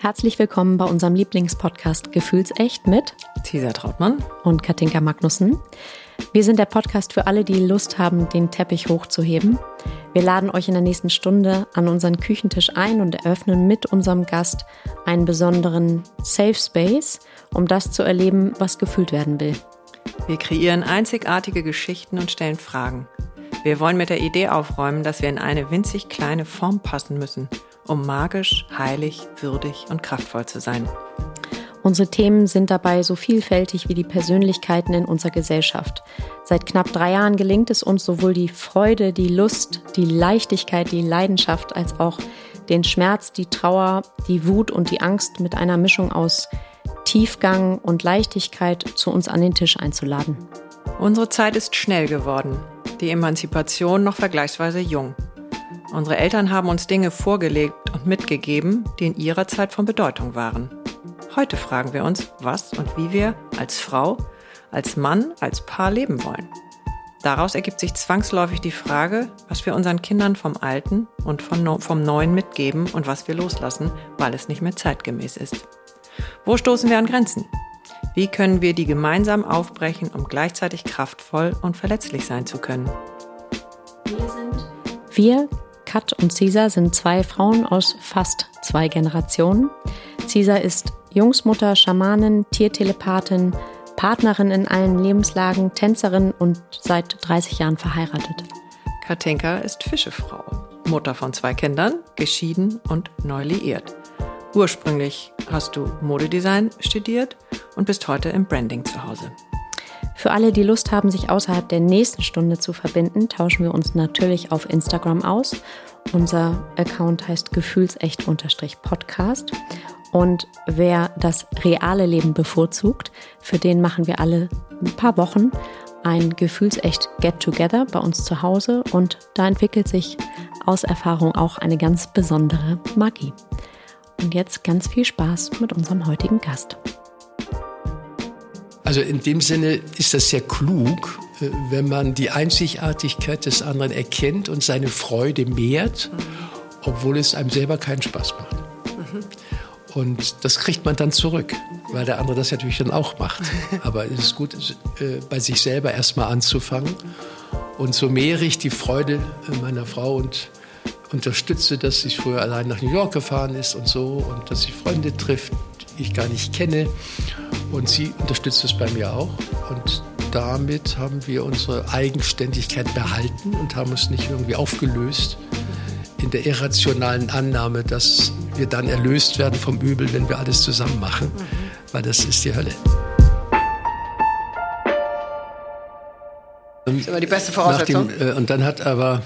Herzlich willkommen bei unserem Lieblingspodcast Gefühlsecht mit Cesar Trautmann und Katinka Magnussen. Wir sind der Podcast für alle, die Lust haben, den Teppich hochzuheben. Wir laden euch in der nächsten Stunde an unseren Küchentisch ein und eröffnen mit unserem Gast einen besonderen Safe Space, um das zu erleben, was gefühlt werden will. Wir kreieren einzigartige Geschichten und stellen Fragen. Wir wollen mit der Idee aufräumen, dass wir in eine winzig kleine Form passen müssen – um magisch, heilig, würdig und kraftvoll zu sein. Unsere Themen sind dabei so vielfältig wie die Persönlichkeiten in unserer Gesellschaft. Seit knapp drei Jahren gelingt es uns sowohl die Freude, die Lust, die Leichtigkeit, die Leidenschaft als auch den Schmerz, die Trauer, die Wut und die Angst mit einer Mischung aus Tiefgang und Leichtigkeit zu uns an den Tisch einzuladen. Unsere Zeit ist schnell geworden, die Emanzipation noch vergleichsweise jung. Unsere Eltern haben uns Dinge vorgelegt und mitgegeben, die in ihrer Zeit von Bedeutung waren. Heute fragen wir uns, was und wie wir als Frau, als Mann, als Paar leben wollen. Daraus ergibt sich zwangsläufig die Frage, was wir unseren Kindern vom Alten und vom Neuen mitgeben und was wir loslassen, weil es nicht mehr zeitgemäß ist. Wo stoßen wir an Grenzen? Wie können wir die gemeinsam aufbrechen, um gleichzeitig kraftvoll und verletzlich sein zu können? Wir sind wir Kat und Cesar sind zwei Frauen aus fast zwei Generationen. Cesar ist Jungsmutter, Schamanin, Tiertelepathin, Partnerin in allen Lebenslagen, Tänzerin und seit 30 Jahren verheiratet. Katinka ist Fischefrau, Mutter von zwei Kindern, geschieden und neu liiert. Ursprünglich hast du Modedesign studiert und bist heute im Branding zu Hause. Für alle, die Lust haben, sich außerhalb der nächsten Stunde zu verbinden, tauschen wir uns natürlich auf Instagram aus. Unser Account heißt gefühlsecht-podcast. Und wer das reale Leben bevorzugt, für den machen wir alle ein paar Wochen ein gefühlsecht Get-Together bei uns zu Hause und da entwickelt sich aus Erfahrung auch eine ganz besondere Magie. Und jetzt ganz viel Spaß mit unserem heutigen Gast. Also in dem Sinne ist das sehr klug, äh, wenn man die Einzigartigkeit des anderen erkennt und seine Freude mehrt, obwohl es einem selber keinen Spaß macht. Und das kriegt man dann zurück, weil der andere das natürlich dann auch macht. Aber es ist gut, äh, bei sich selber erstmal anzufangen. Und so mehre ich die Freude meiner Frau und unterstütze, dass sie früher allein nach New York gefahren ist und so und dass sie Freunde trifft, ich gar nicht kenne. Und sie unterstützt es bei mir auch. Und damit haben wir unsere Eigenständigkeit behalten und haben uns nicht irgendwie aufgelöst in der irrationalen Annahme, dass wir dann erlöst werden vom Übel, wenn wir alles zusammen machen, mhm. weil das ist die Hölle. Das ist aber die beste Voraussetzung. Dem, äh, und dann hat aber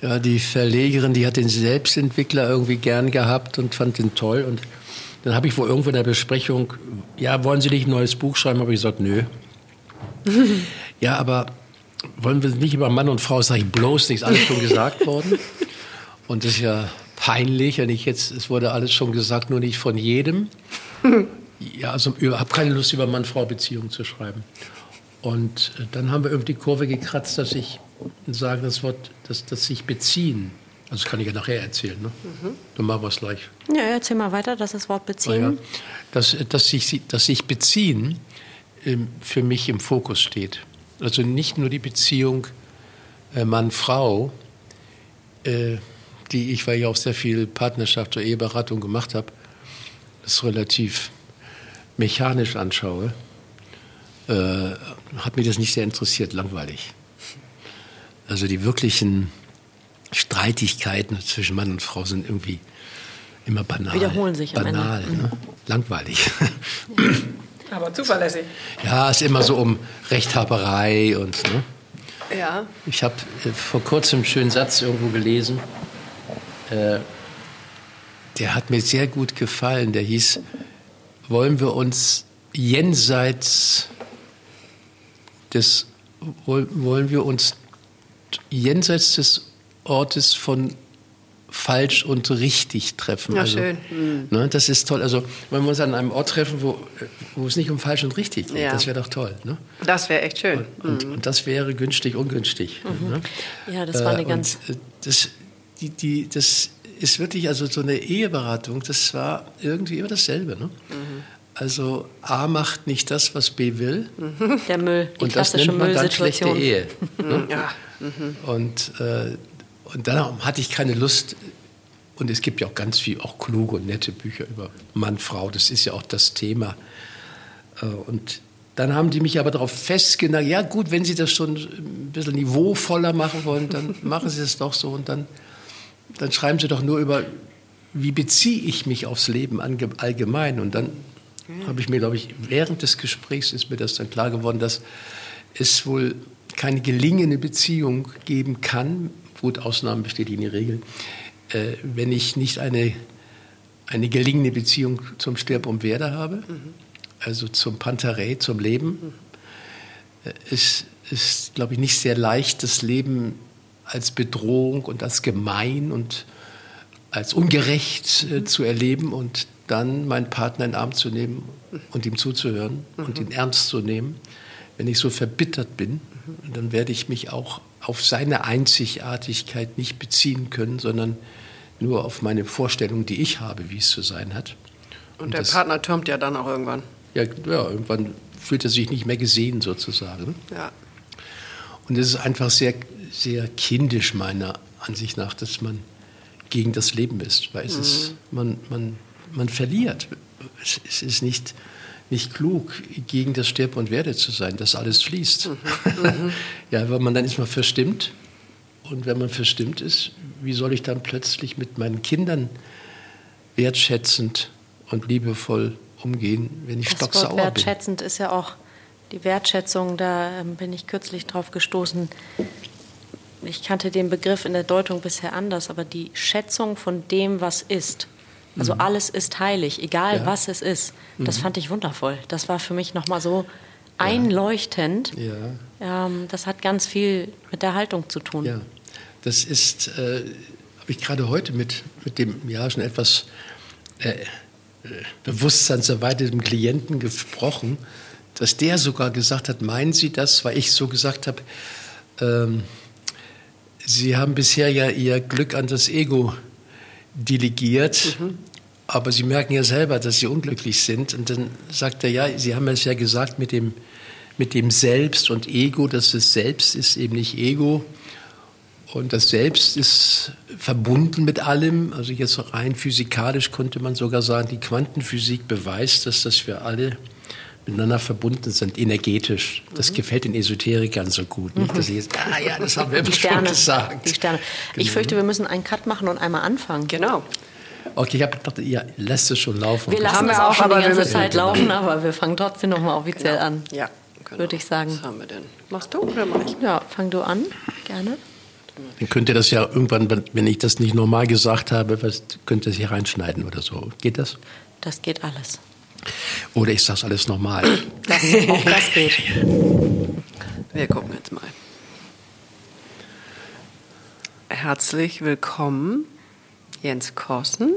ja, die Verlegerin, die hat den Selbstentwickler irgendwie gern gehabt und fand den toll und dann habe ich wohl irgendwo in der Besprechung, ja, wollen Sie nicht ein neues Buch schreiben? Habe ich gesagt, nö. ja, aber wollen wir nicht über Mann und Frau, sage ich bloß nichts, alles schon gesagt worden. Und das ist ja peinlich, wenn ich jetzt, es wurde alles schon gesagt, nur nicht von jedem. Ja, also ich habe keine Lust, über Mann-Frau-Beziehungen zu schreiben. Und äh, dann haben wir irgendwie die Kurve gekratzt, dass ich sage, das Wort, dass das sich beziehen also das kann ich ja nachher erzählen. Ne? Mhm. Dann machen wir es gleich. Ja, erzähl mal weiter, dass das Wort beziehen. Ah, ja. dass, dass, sich, dass sich beziehen ähm, für mich im Fokus steht. Also nicht nur die Beziehung äh, Mann-Frau, äh, die ich, weil ich auch sehr viel Partnerschaft oder Eheberatung gemacht habe, das relativ mechanisch anschaue, äh, hat mich das nicht sehr interessiert, langweilig. Also die wirklichen Streitigkeiten zwischen Mann und Frau sind irgendwie immer banal. Wiederholen sich banal, am Ende. Ne? Langweilig. Aber zuverlässig. Ja, es ist immer so um Rechthaberei und. Ne? Ja. Ich habe äh, vor kurzem einen schönen Satz irgendwo gelesen. Äh, der hat mir sehr gut gefallen. Der hieß: Wollen wir uns jenseits des wollen wir uns jenseits des Ortes von falsch und richtig treffen. Ja, also, schön. Mhm. Ne, das ist toll. Also wenn wir uns an einem Ort treffen, wo, wo es nicht um falsch und richtig geht, ja. das wäre doch toll. Ne? Das wäre echt schön. Und, mhm. und, das wäre günstig, ungünstig. Mhm. Ne? Ja, das war eine äh, ganz... Und, äh, das, die, die, das ist wirklich, also so eine Eheberatung, das war irgendwie immer dasselbe. Ne? Mhm. Also A macht nicht das, was B will. Mhm. Der Müll, die und das nennt man dann schlechte Ehe. Ne? Ja. Mhm. Und, äh, und dann hatte ich keine Lust. Und es gibt ja auch ganz viel, auch kluge und nette Bücher über Mann, Frau. Das ist ja auch das Thema. Äh, und dann haben die mich aber darauf festgenagelt, ja gut, wenn Sie das schon ein bisschen niveauvoller machen wollen, dann machen Sie es doch so. Und dann, dann schreiben Sie doch nur über, wie beziehe ich mich aufs Leben allgemein. Und dann habe ich mir, glaube ich, während des Gesprächs ist mir das dann klar geworden, dass es wohl keine gelingende Beziehung geben kann, gut, Ausnahmen bestätigen die Regel, äh, wenn ich nicht eine, eine gelingende Beziehung zum Stirb und Werde habe, mhm. also zum Pantarei, zum Leben. Mhm. Es ist, glaube ich, nicht sehr leicht, das Leben als Bedrohung und als gemein und als ungerecht äh, mhm. zu erleben und dann meinen Partner in den Arm zu nehmen und ihm zuzuhören mhm. und ihn ernst zu nehmen. Wenn ich so verbittert bin, mhm. dann werde ich mich auch auf seine Einzigartigkeit nicht beziehen können, sondern nur auf meine Vorstellung, die ich habe, wie es zu sein hat. Und, und der das, Partner türmt ja dann auch irgendwann. Ja, ja, irgendwann fühlt er sich nicht mehr gesehen sozusagen. Ja. Und es ist einfach sehr, sehr kindisch meiner Ansicht nach, dass man gegen das Leben ist, weil es mhm. ist, man, man man verliert. Es ist nicht, nicht klug, gegen das Stirb und Werde zu sein, dass alles fließt. Mhm. ja, weil man dann ist man verstimmt. Und wenn man verstimmt ist, wie soll ich dann plötzlich mit meinen Kindern wertschätzend und liebevoll umgehen, wenn ich das stocksauer Wort wertschätzend bin? ist ja auch die Wertschätzung, da ähm, bin ich kürzlich drauf gestoßen. Ich kannte den Begriff in der Deutung bisher anders, aber die Schätzung von dem, was ist. Also mhm. alles ist heilig, egal ja. was es ist. Das mhm. fand ich wundervoll. Das war für mich nochmal so einleuchtend. Ja. Ähm, das hat ganz viel mit der Haltung zu tun. Ja, das ist, äh, habe ich gerade heute mit, mit dem, ja, schon etwas äh, äh bewusstseinserweitertem Klienten gesprochen, dass der sogar gesagt hat, meinen Sie das, weil ich so gesagt habe, ähm, Sie haben bisher ja Ihr Glück an das Ego delegiert. Mhm. Aber Sie merken ja selber, dass Sie unglücklich sind. Und dann sagt er, ja, Sie haben es ja gesagt mit dem, mit dem Selbst und Ego, dass das Selbst ist eben nicht Ego. Und das Selbst ist verbunden mit allem. Also jetzt rein physikalisch könnte man sogar sagen, die Quantenphysik beweist, dass das wir alle miteinander verbunden sind, energetisch. Das mhm. gefällt den Esoterikern so gut. Nicht? Dass sie jetzt, ah ja, das haben wir die Sterne, gesagt. Die Sterne. Genau. Ich fürchte, wir müssen einen Cut machen und einmal anfangen. Genau. Okay, ich habe gedacht, ihr lässt es schon laufen. Wir lassen es auch schon die ganze Zeit laufen, aber wir fangen trotzdem nochmal offiziell genau. an. Ja, genau. würde ich sagen. Was haben wir denn? Machst du oder mach ich? Ja, fang du an, gerne. Dann könnt ihr das ja irgendwann, wenn ich das nicht normal gesagt habe, was, könnt ihr es hier reinschneiden oder so. Geht das? Das geht alles. Oder ist das alles normal? Das, auch das geht. Wir gucken jetzt mal. Herzlich willkommen, Jens Korsen.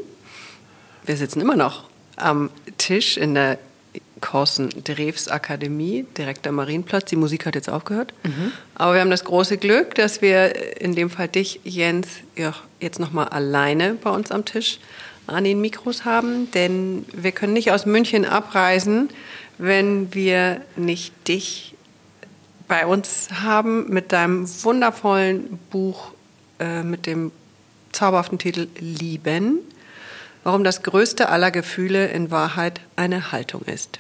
Wir sitzen immer noch am Tisch in der Korsen Drews Akademie, direkt am Marienplatz. Die Musik hat jetzt aufgehört. Mhm. Aber wir haben das große Glück, dass wir in dem Fall dich, Jens, jetzt nochmal alleine bei uns am Tisch an den Mikros haben, denn wir können nicht aus München abreisen, wenn wir nicht dich bei uns haben mit deinem wundervollen Buch äh, mit dem zauberhaften Titel Lieben, warum das größte aller Gefühle in Wahrheit eine Haltung ist.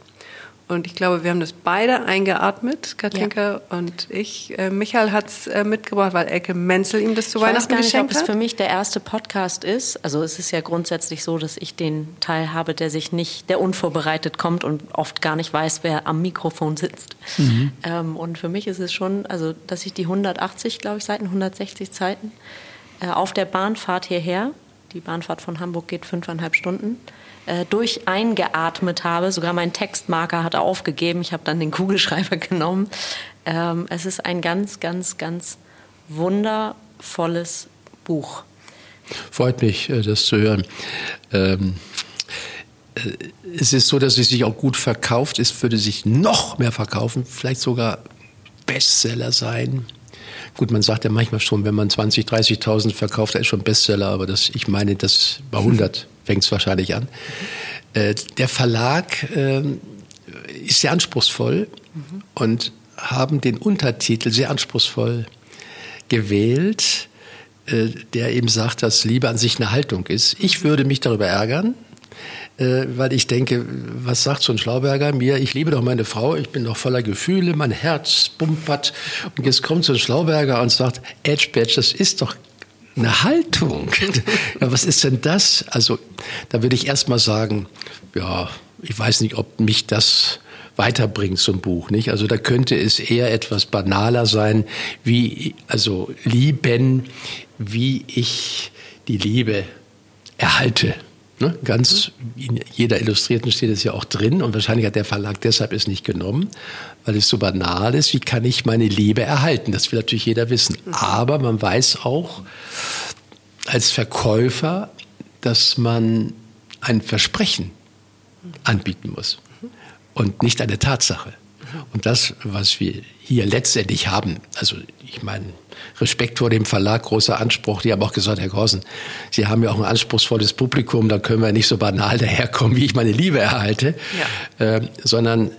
Und ich glaube, wir haben das beide eingeatmet, Katinka ja. und ich. Äh, Michael hat es äh, mitgebracht, weil Elke Menzel ihm das zu ich Weihnachten geschenkt hat. Ich weiß gar nicht, ob es für mich der erste Podcast ist. Also es ist ja grundsätzlich so, dass ich den Teil habe, der sich nicht, der unvorbereitet kommt und oft gar nicht weiß, wer am Mikrofon sitzt. Mhm. Ähm, und für mich ist es schon, also dass ich die 180, glaube ich, Seiten, 160 Seiten äh, auf der Bahnfahrt hierher, die Bahnfahrt von Hamburg geht fünfeinhalb Stunden, äh, durch eingeatmet habe. Sogar mein Textmarker hat aufgegeben. Ich habe dann den Kugelschreiber genommen. Ähm, es ist ein ganz, ganz, ganz wundervolles Buch. Freut mich, äh, das zu hören. Ähm äh, es ist so, dass es sich auch gut verkauft. Es würde sich noch mehr verkaufen, vielleicht sogar Bestseller sein. Gut, man sagt ja manchmal schon, wenn man 20, 30.000 verkauft, ist schon Bestseller, aber das, ich meine, das bei 100 fängt es wahrscheinlich an. Äh, der Verlag äh, ist sehr anspruchsvoll mhm. und haben den Untertitel sehr anspruchsvoll gewählt, äh, der eben sagt, dass Liebe an sich eine Haltung ist. Ich würde mich darüber ärgern, äh, weil ich denke, was sagt so ein Schlauberger mir? Ich liebe doch meine Frau, ich bin doch voller Gefühle, mein Herz bumpert. Und jetzt kommt so ein Schlauberger und sagt, Edge Badge, das ist doch eine Haltung. ja, was ist denn das? Also, da würde ich erst mal sagen, ja, ich weiß nicht, ob mich das weiterbringt zum Buch, nicht? Also da könnte es eher etwas banaler sein, wie, also lieben, wie ich die Liebe erhalte. Ne? Ganz in jeder Illustrierten steht es ja auch drin und wahrscheinlich hat der Verlag deshalb es nicht genommen, weil es so banal ist. Wie kann ich meine Liebe erhalten? Das will natürlich jeder wissen. Aber man weiß auch als Verkäufer, dass man ein Versprechen anbieten muss und nicht eine Tatsache. Und das, was wir hier letztendlich haben, also ich meine, Respekt vor dem Verlag, großer Anspruch. Die haben auch gesagt, Herr Gorsen, Sie haben ja auch ein anspruchsvolles Publikum, da können wir nicht so banal daherkommen, wie ich meine Liebe erhalte, ja. äh, sondern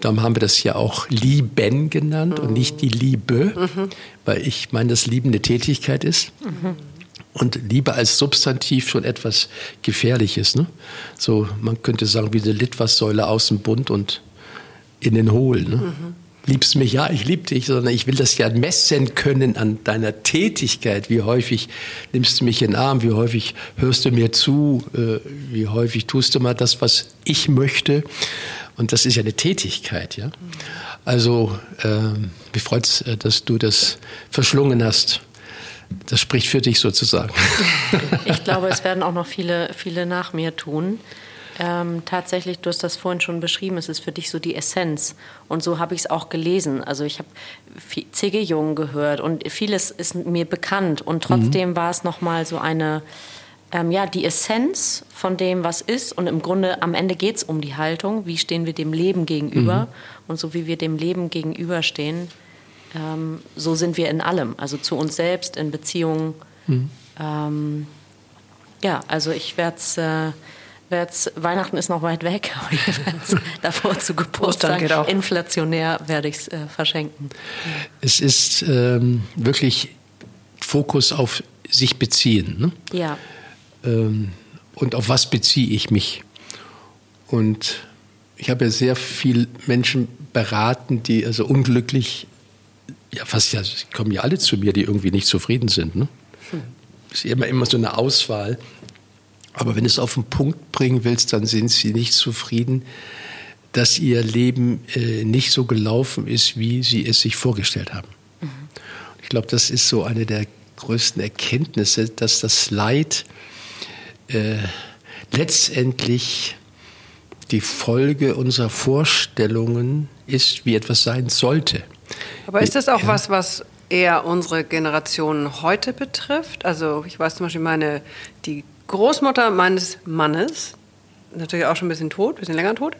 darum haben wir das ja auch Lieben genannt mhm. und nicht die Liebe, mhm. weil ich meine, dass Lieben eine Tätigkeit ist. Mhm. Und Liebe als Substantiv schon etwas Gefährliches. Ne? So, man könnte sagen, wie eine Litwassäule außen bunt und innen hohl. Ne? Liebst mich, ja, ich liebe dich, sondern ich will das ja messen können an deiner Tätigkeit. Wie häufig nimmst du mich in den Arm, wie häufig hörst du mir zu, äh, wie häufig tust du mal das, was ich möchte. Und das ist ja eine Tätigkeit, ja. Also, äh, mich es, dass du das verschlungen hast. Das spricht für dich sozusagen. Ich glaube, es werden auch noch viele, viele nach mir tun. Ähm, tatsächlich, du hast das vorhin schon beschrieben, es ist für dich so die Essenz. Und so habe ich es auch gelesen. Also ich habe C.G. Jung gehört und vieles ist mir bekannt. Und trotzdem mhm. war es nochmal so eine, ähm, ja, die Essenz von dem, was ist. Und im Grunde am Ende geht es um die Haltung. Wie stehen wir dem Leben gegenüber? Mhm. Und so wie wir dem Leben gegenüberstehen, ähm, so sind wir in allem. Also zu uns selbst, in Beziehungen. Mhm. Ähm, ja, also ich werde es... Äh, Jetzt, Weihnachten ist noch weit weg, aber davor zu Geburtstag inflationär werde ich es äh, verschenken. Es ist ähm, wirklich Fokus auf sich beziehen. Ne? Ja. Ähm, und auf was beziehe ich mich? Und ich habe ja sehr viele Menschen beraten, die also unglücklich, ja fast ja, kommen ja alle zu mir, die irgendwie nicht zufrieden sind. Ne? Hm. Es ist immer, immer so eine Auswahl. Aber wenn du es auf den Punkt bringen willst, dann sind sie nicht zufrieden, dass ihr Leben äh, nicht so gelaufen ist, wie sie es sich vorgestellt haben. Mhm. Ich glaube, das ist so eine der größten Erkenntnisse, dass das Leid äh, letztendlich die Folge unserer Vorstellungen ist, wie etwas sein sollte. Aber ist das auch ja. was, was eher unsere Generation heute betrifft? Also ich weiß zum Beispiel, meine, die Großmutter meines Mannes, natürlich auch schon ein bisschen tot, ein bisschen länger tot,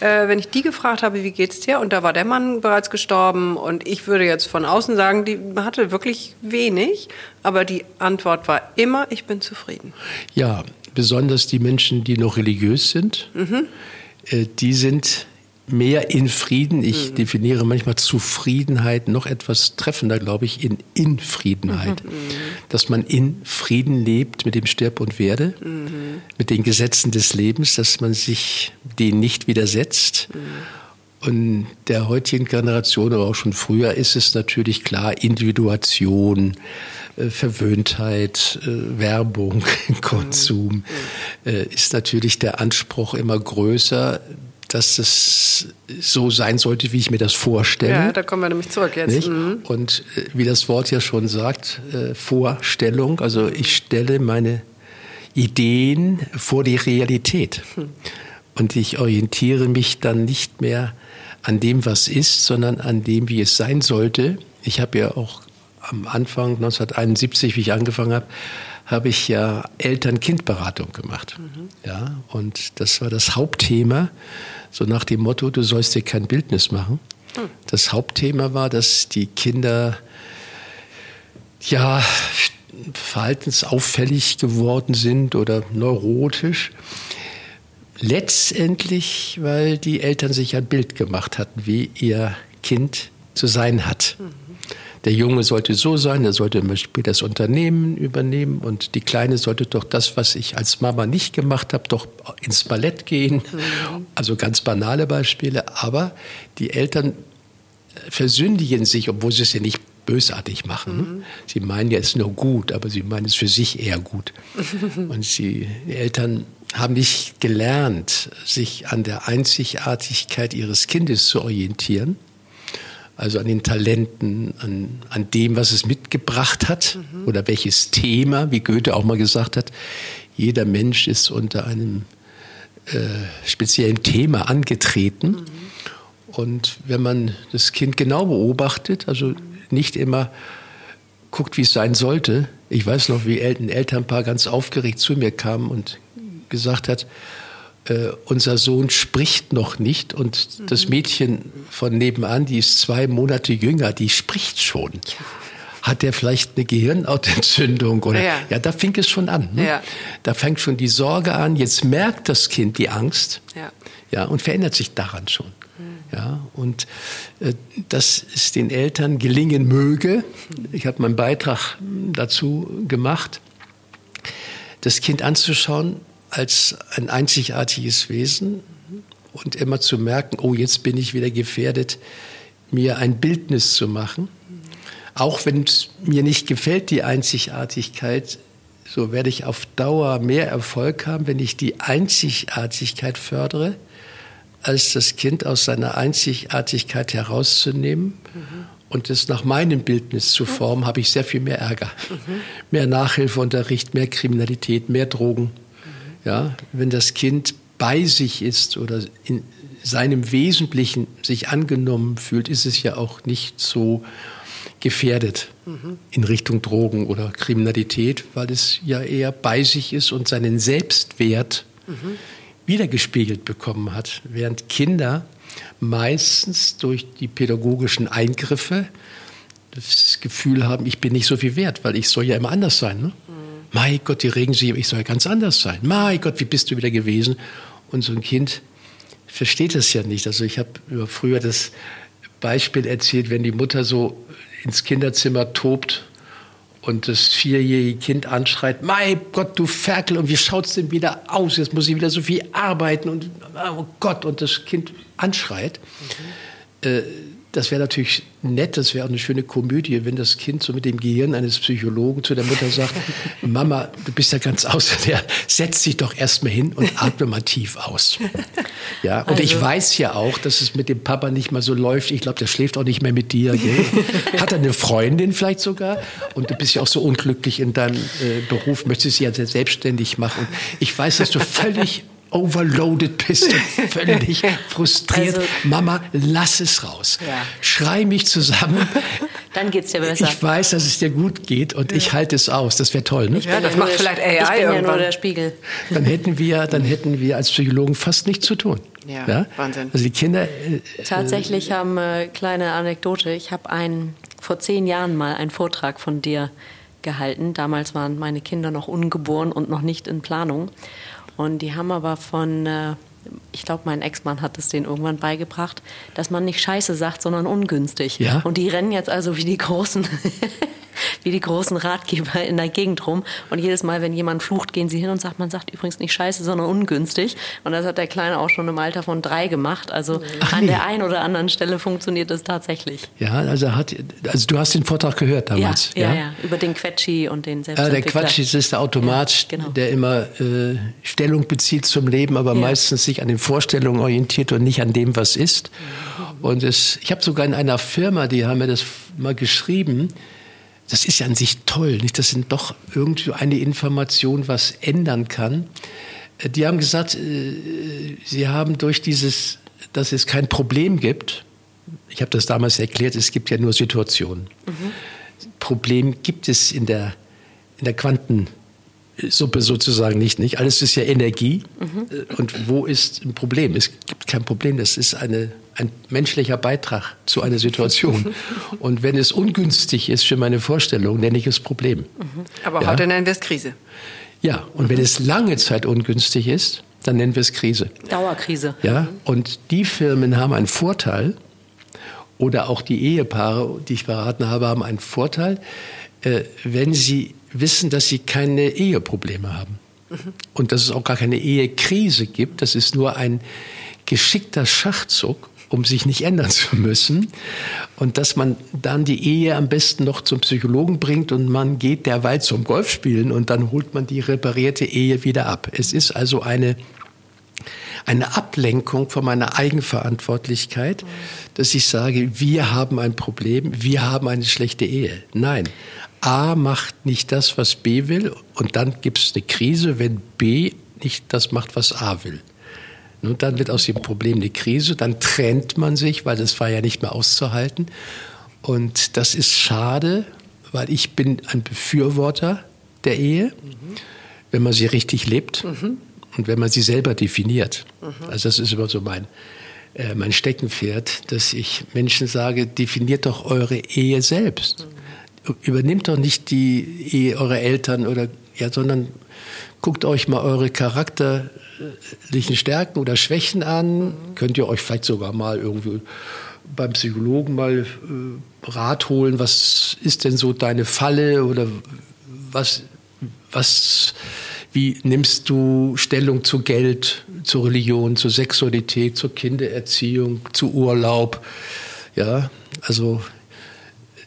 äh, wenn ich die gefragt habe, wie geht's dir? Und da war der Mann bereits gestorben und ich würde jetzt von außen sagen, die hatte wirklich wenig, aber die Antwort war immer, ich bin zufrieden. Ja, besonders die Menschen, die noch religiös sind, mhm. äh, die sind mehr in Frieden. Ich mhm. definiere manchmal Zufriedenheit noch etwas treffender, glaube ich, in Infriedenheit. Mhm. Dass man in Frieden lebt mit dem Stirb und Werde, mhm. mit den Gesetzen des Lebens, dass man sich denen nicht widersetzt. Mhm. Und der heutigen Generation, aber auch schon früher, ist es natürlich klar, Individuation, äh, Verwöhntheit, äh, Werbung, Konsum, mhm. äh, ist natürlich der Anspruch immer größer, dass es so sein sollte, wie ich mir das vorstelle. Ja, da kommen wir nämlich zurück jetzt. Mhm. Und äh, wie das Wort ja schon sagt, äh, Vorstellung, also ich stelle meine Ideen vor die Realität. Mhm. Und ich orientiere mich dann nicht mehr an dem, was ist, sondern an dem, wie es sein sollte. Ich habe ja auch am Anfang 1971, wie ich angefangen habe, habe ich ja Eltern-Kind-Beratung gemacht. Mhm. Ja, und das war das Hauptthema so nach dem Motto, du sollst dir kein Bildnis machen. Hm. Das Hauptthema war, dass die Kinder ja, verhaltensauffällig geworden sind oder neurotisch. Letztendlich, weil die Eltern sich ein Bild gemacht hatten, wie ihr Kind zu sein hat. Mhm. Der Junge sollte so sein, er sollte später das Unternehmen übernehmen und die Kleine sollte doch das, was ich als Mama nicht gemacht habe, doch ins Ballett gehen. Mhm. Also ganz banale Beispiele. Aber die Eltern versündigen sich, obwohl sie es ja nicht bösartig machen. Mhm. Sie meinen ja, es ist nur gut, aber sie meinen es für sich eher gut. Und sie, die Eltern haben nicht gelernt, sich an der Einzigartigkeit ihres Kindes zu orientieren, also an den Talenten, an, an dem, was es mitgebracht hat mhm. oder welches Thema, wie Goethe auch mal gesagt hat, jeder Mensch ist unter einem äh, speziellen Thema angetreten. Mhm. Und wenn man das Kind genau beobachtet, also nicht immer guckt, wie es sein sollte. Ich weiß noch, wie ein Elternpaar ganz aufgeregt zu mir kam und gesagt hat, äh, unser Sohn spricht noch nicht und mhm. das Mädchen von nebenan, die ist zwei Monate jünger, die spricht schon. Hat der vielleicht eine Gehirnautentzündung oder ja, ja da fing es schon an. Ne? Ja. Da fängt schon die Sorge an. Jetzt merkt das Kind die Angst, ja, ja und verändert sich daran schon. Ja, und äh, dass es den Eltern gelingen möge, ich habe meinen Beitrag dazu gemacht, das Kind anzuschauen als ein einzigartiges Wesen und immer zu merken, oh, jetzt bin ich wieder gefährdet, mir ein Bildnis zu machen. Auch wenn es mir nicht gefällt, die Einzigartigkeit, so werde ich auf Dauer mehr Erfolg haben, wenn ich die Einzigartigkeit fördere als das Kind aus seiner Einzigartigkeit herauszunehmen mhm. und es nach meinem Bildnis zu formen, habe ich sehr viel mehr Ärger. Mhm. Mehr Nachhilfeunterricht, mehr Kriminalität, mehr Drogen. Ja, wenn das Kind bei sich ist oder in seinem Wesentlichen sich angenommen fühlt, ist es ja auch nicht so gefährdet mhm. in Richtung Drogen oder Kriminalität, weil es ja eher bei sich ist und seinen Selbstwert mhm wiedergespiegelt bekommen hat, während Kinder meistens durch die pädagogischen Eingriffe das Gefühl haben, ich bin nicht so viel wert, weil ich soll ja immer anders sein. Ne? Mein Gott, die regen sich, ich soll ganz anders sein. Mein Gott, wie bist du wieder gewesen? Und so ein Kind versteht das ja nicht. Also ich habe früher das Beispiel erzählt, wenn die Mutter so ins Kinderzimmer tobt und das vierjährige Kind anschreit, mein Gott, du Ferkel, und wie schaut es denn wieder aus? Jetzt muss ich wieder so viel arbeiten und oh Gott, und das Kind anschreit. Mhm. Äh, das wäre natürlich nett, das wäre auch eine schöne Komödie, wenn das Kind so mit dem Gehirn eines Psychologen zu der Mutter sagt, Mama, du bist ja ganz außer der, setz dich doch erstmal hin und atme mal tief aus. Ja, und also. ich weiß ja auch, dass es mit dem Papa nicht mal so läuft. Ich glaube, der schläft auch nicht mehr mit dir. Gell? Hat er eine Freundin vielleicht sogar? Und du bist ja auch so unglücklich in deinem äh, Beruf, möchtest dich ja selbstständig machen. ich weiß, dass du völlig overloaded bist und völlig frustriert. Also, Mama, lass es raus. Ja. Schrei mich zusammen. Dann geht's dir besser. Ich weiß, dass es dir gut geht und ja. ich halte es aus. Das wäre toll, ne? Ja, das macht vielleicht AI Ich bin irgendwann. ja nur der Spiegel. Dann hätten wir, dann hätten wir als Psychologen fast nichts zu tun. Ja, ja? Wahnsinn. Also die Kinder. Äh, Tatsächlich haben äh, kleine Anekdote. Ich habe einen vor zehn Jahren mal einen Vortrag von dir gehalten. Damals waren meine Kinder noch ungeboren und noch nicht in Planung. Und die haben aber von, äh, ich glaube, mein Ex-Mann hat es denen irgendwann beigebracht, dass man nicht Scheiße sagt, sondern ungünstig. Ja? Und die rennen jetzt also wie die Großen wie die großen Ratgeber in der Gegend rum. Und jedes Mal, wenn jemand flucht, gehen sie hin und sagt, man sagt übrigens nicht scheiße, sondern ungünstig. Und das hat der Kleine auch schon im Alter von drei gemacht. Also Ach, an nee. der einen oder anderen Stelle funktioniert das tatsächlich. Ja, also, hat, also du hast den Vortrag gehört damals. Ja, ja, ja, ja über den Quetschi und den Selbstentwickler. Ja, der Quetschi ist der Automat, ja, genau. der immer äh, Stellung bezieht zum Leben, aber meistens sich an den Vorstellungen orientiert und nicht an dem, was ist. Mhm. Und es, ich habe sogar in einer Firma, die haben mir das mal geschrieben, das ist ja an sich toll, nicht? Das sind doch irgendwie eine Information, was ändern kann. Äh, die haben gesagt, äh, sie haben durch dieses, dass es kein Problem gibt, ich habe das damals erklärt, es gibt ja nur Situationen. Mhm. Problem gibt es in der, in der Quanten, Suppe sozusagen nicht, nicht? Alles ist ja Energie. Mhm. Und wo ist ein Problem? Es gibt kein Problem. Das ist eine, ein menschlicher Beitrag zu einer Situation. Und wenn es ungünstig ist für meine Vorstellung, nenne ich es Problem. Mhm. Aber ja? heute nennen wir es Krise. Ja, und wenn es lange Zeit ungünstig ist, dann nennen wir es Krise. Dauerkrise. Ja, und die Firmen haben einen Vorteil, oder auch die Ehepaare, die ich beraten habe, haben einen Vorteil, äh, wenn sie wissen, dass sie keine Eheprobleme haben. Mhm. Und dass es auch gar keine Ehekrise gibt. Das ist nur ein geschickter Schachzug, um sich nicht ändern zu müssen. Und dass man dann die Ehe am besten noch zum Psychologen bringt und man geht derweil zum Golfspielen und dann holt man die reparierte Ehe wieder ab. Es ist also eine, eine Ablenkung von meiner Eigenverantwortlichkeit, dass ich sage, wir haben ein Problem, wir haben eine schlechte Ehe. Nein, A macht nicht das, was B will, und dann gibt es eine Krise, wenn B nicht das macht, was A will. Und dann wird aus dem Problem eine Krise, dann trennt man sich, weil das war ja nicht mehr auszuhalten. Und das ist schade, weil ich bin ein Befürworter der Ehe, mhm. wenn man sie richtig lebt mhm. und wenn man sie selber definiert. Mhm. Also das ist immer so mein, äh, mein Steckenpferd, dass ich Menschen sage, definiert doch eure Ehe selbst. Übernimmt doch nicht die Ehe eurer Eltern oder ja, sondern guckt euch mal eure charakterlichen Stärken oder Schwächen an. Mhm. Könnt ihr euch vielleicht sogar mal irgendwie beim Psychologen mal äh, Rat holen, was ist denn so deine Falle oder was, was, wie nimmst du Stellung zu Geld, zur Religion, zur Sexualität, zur Kindererziehung, zu Urlaub? Ja, also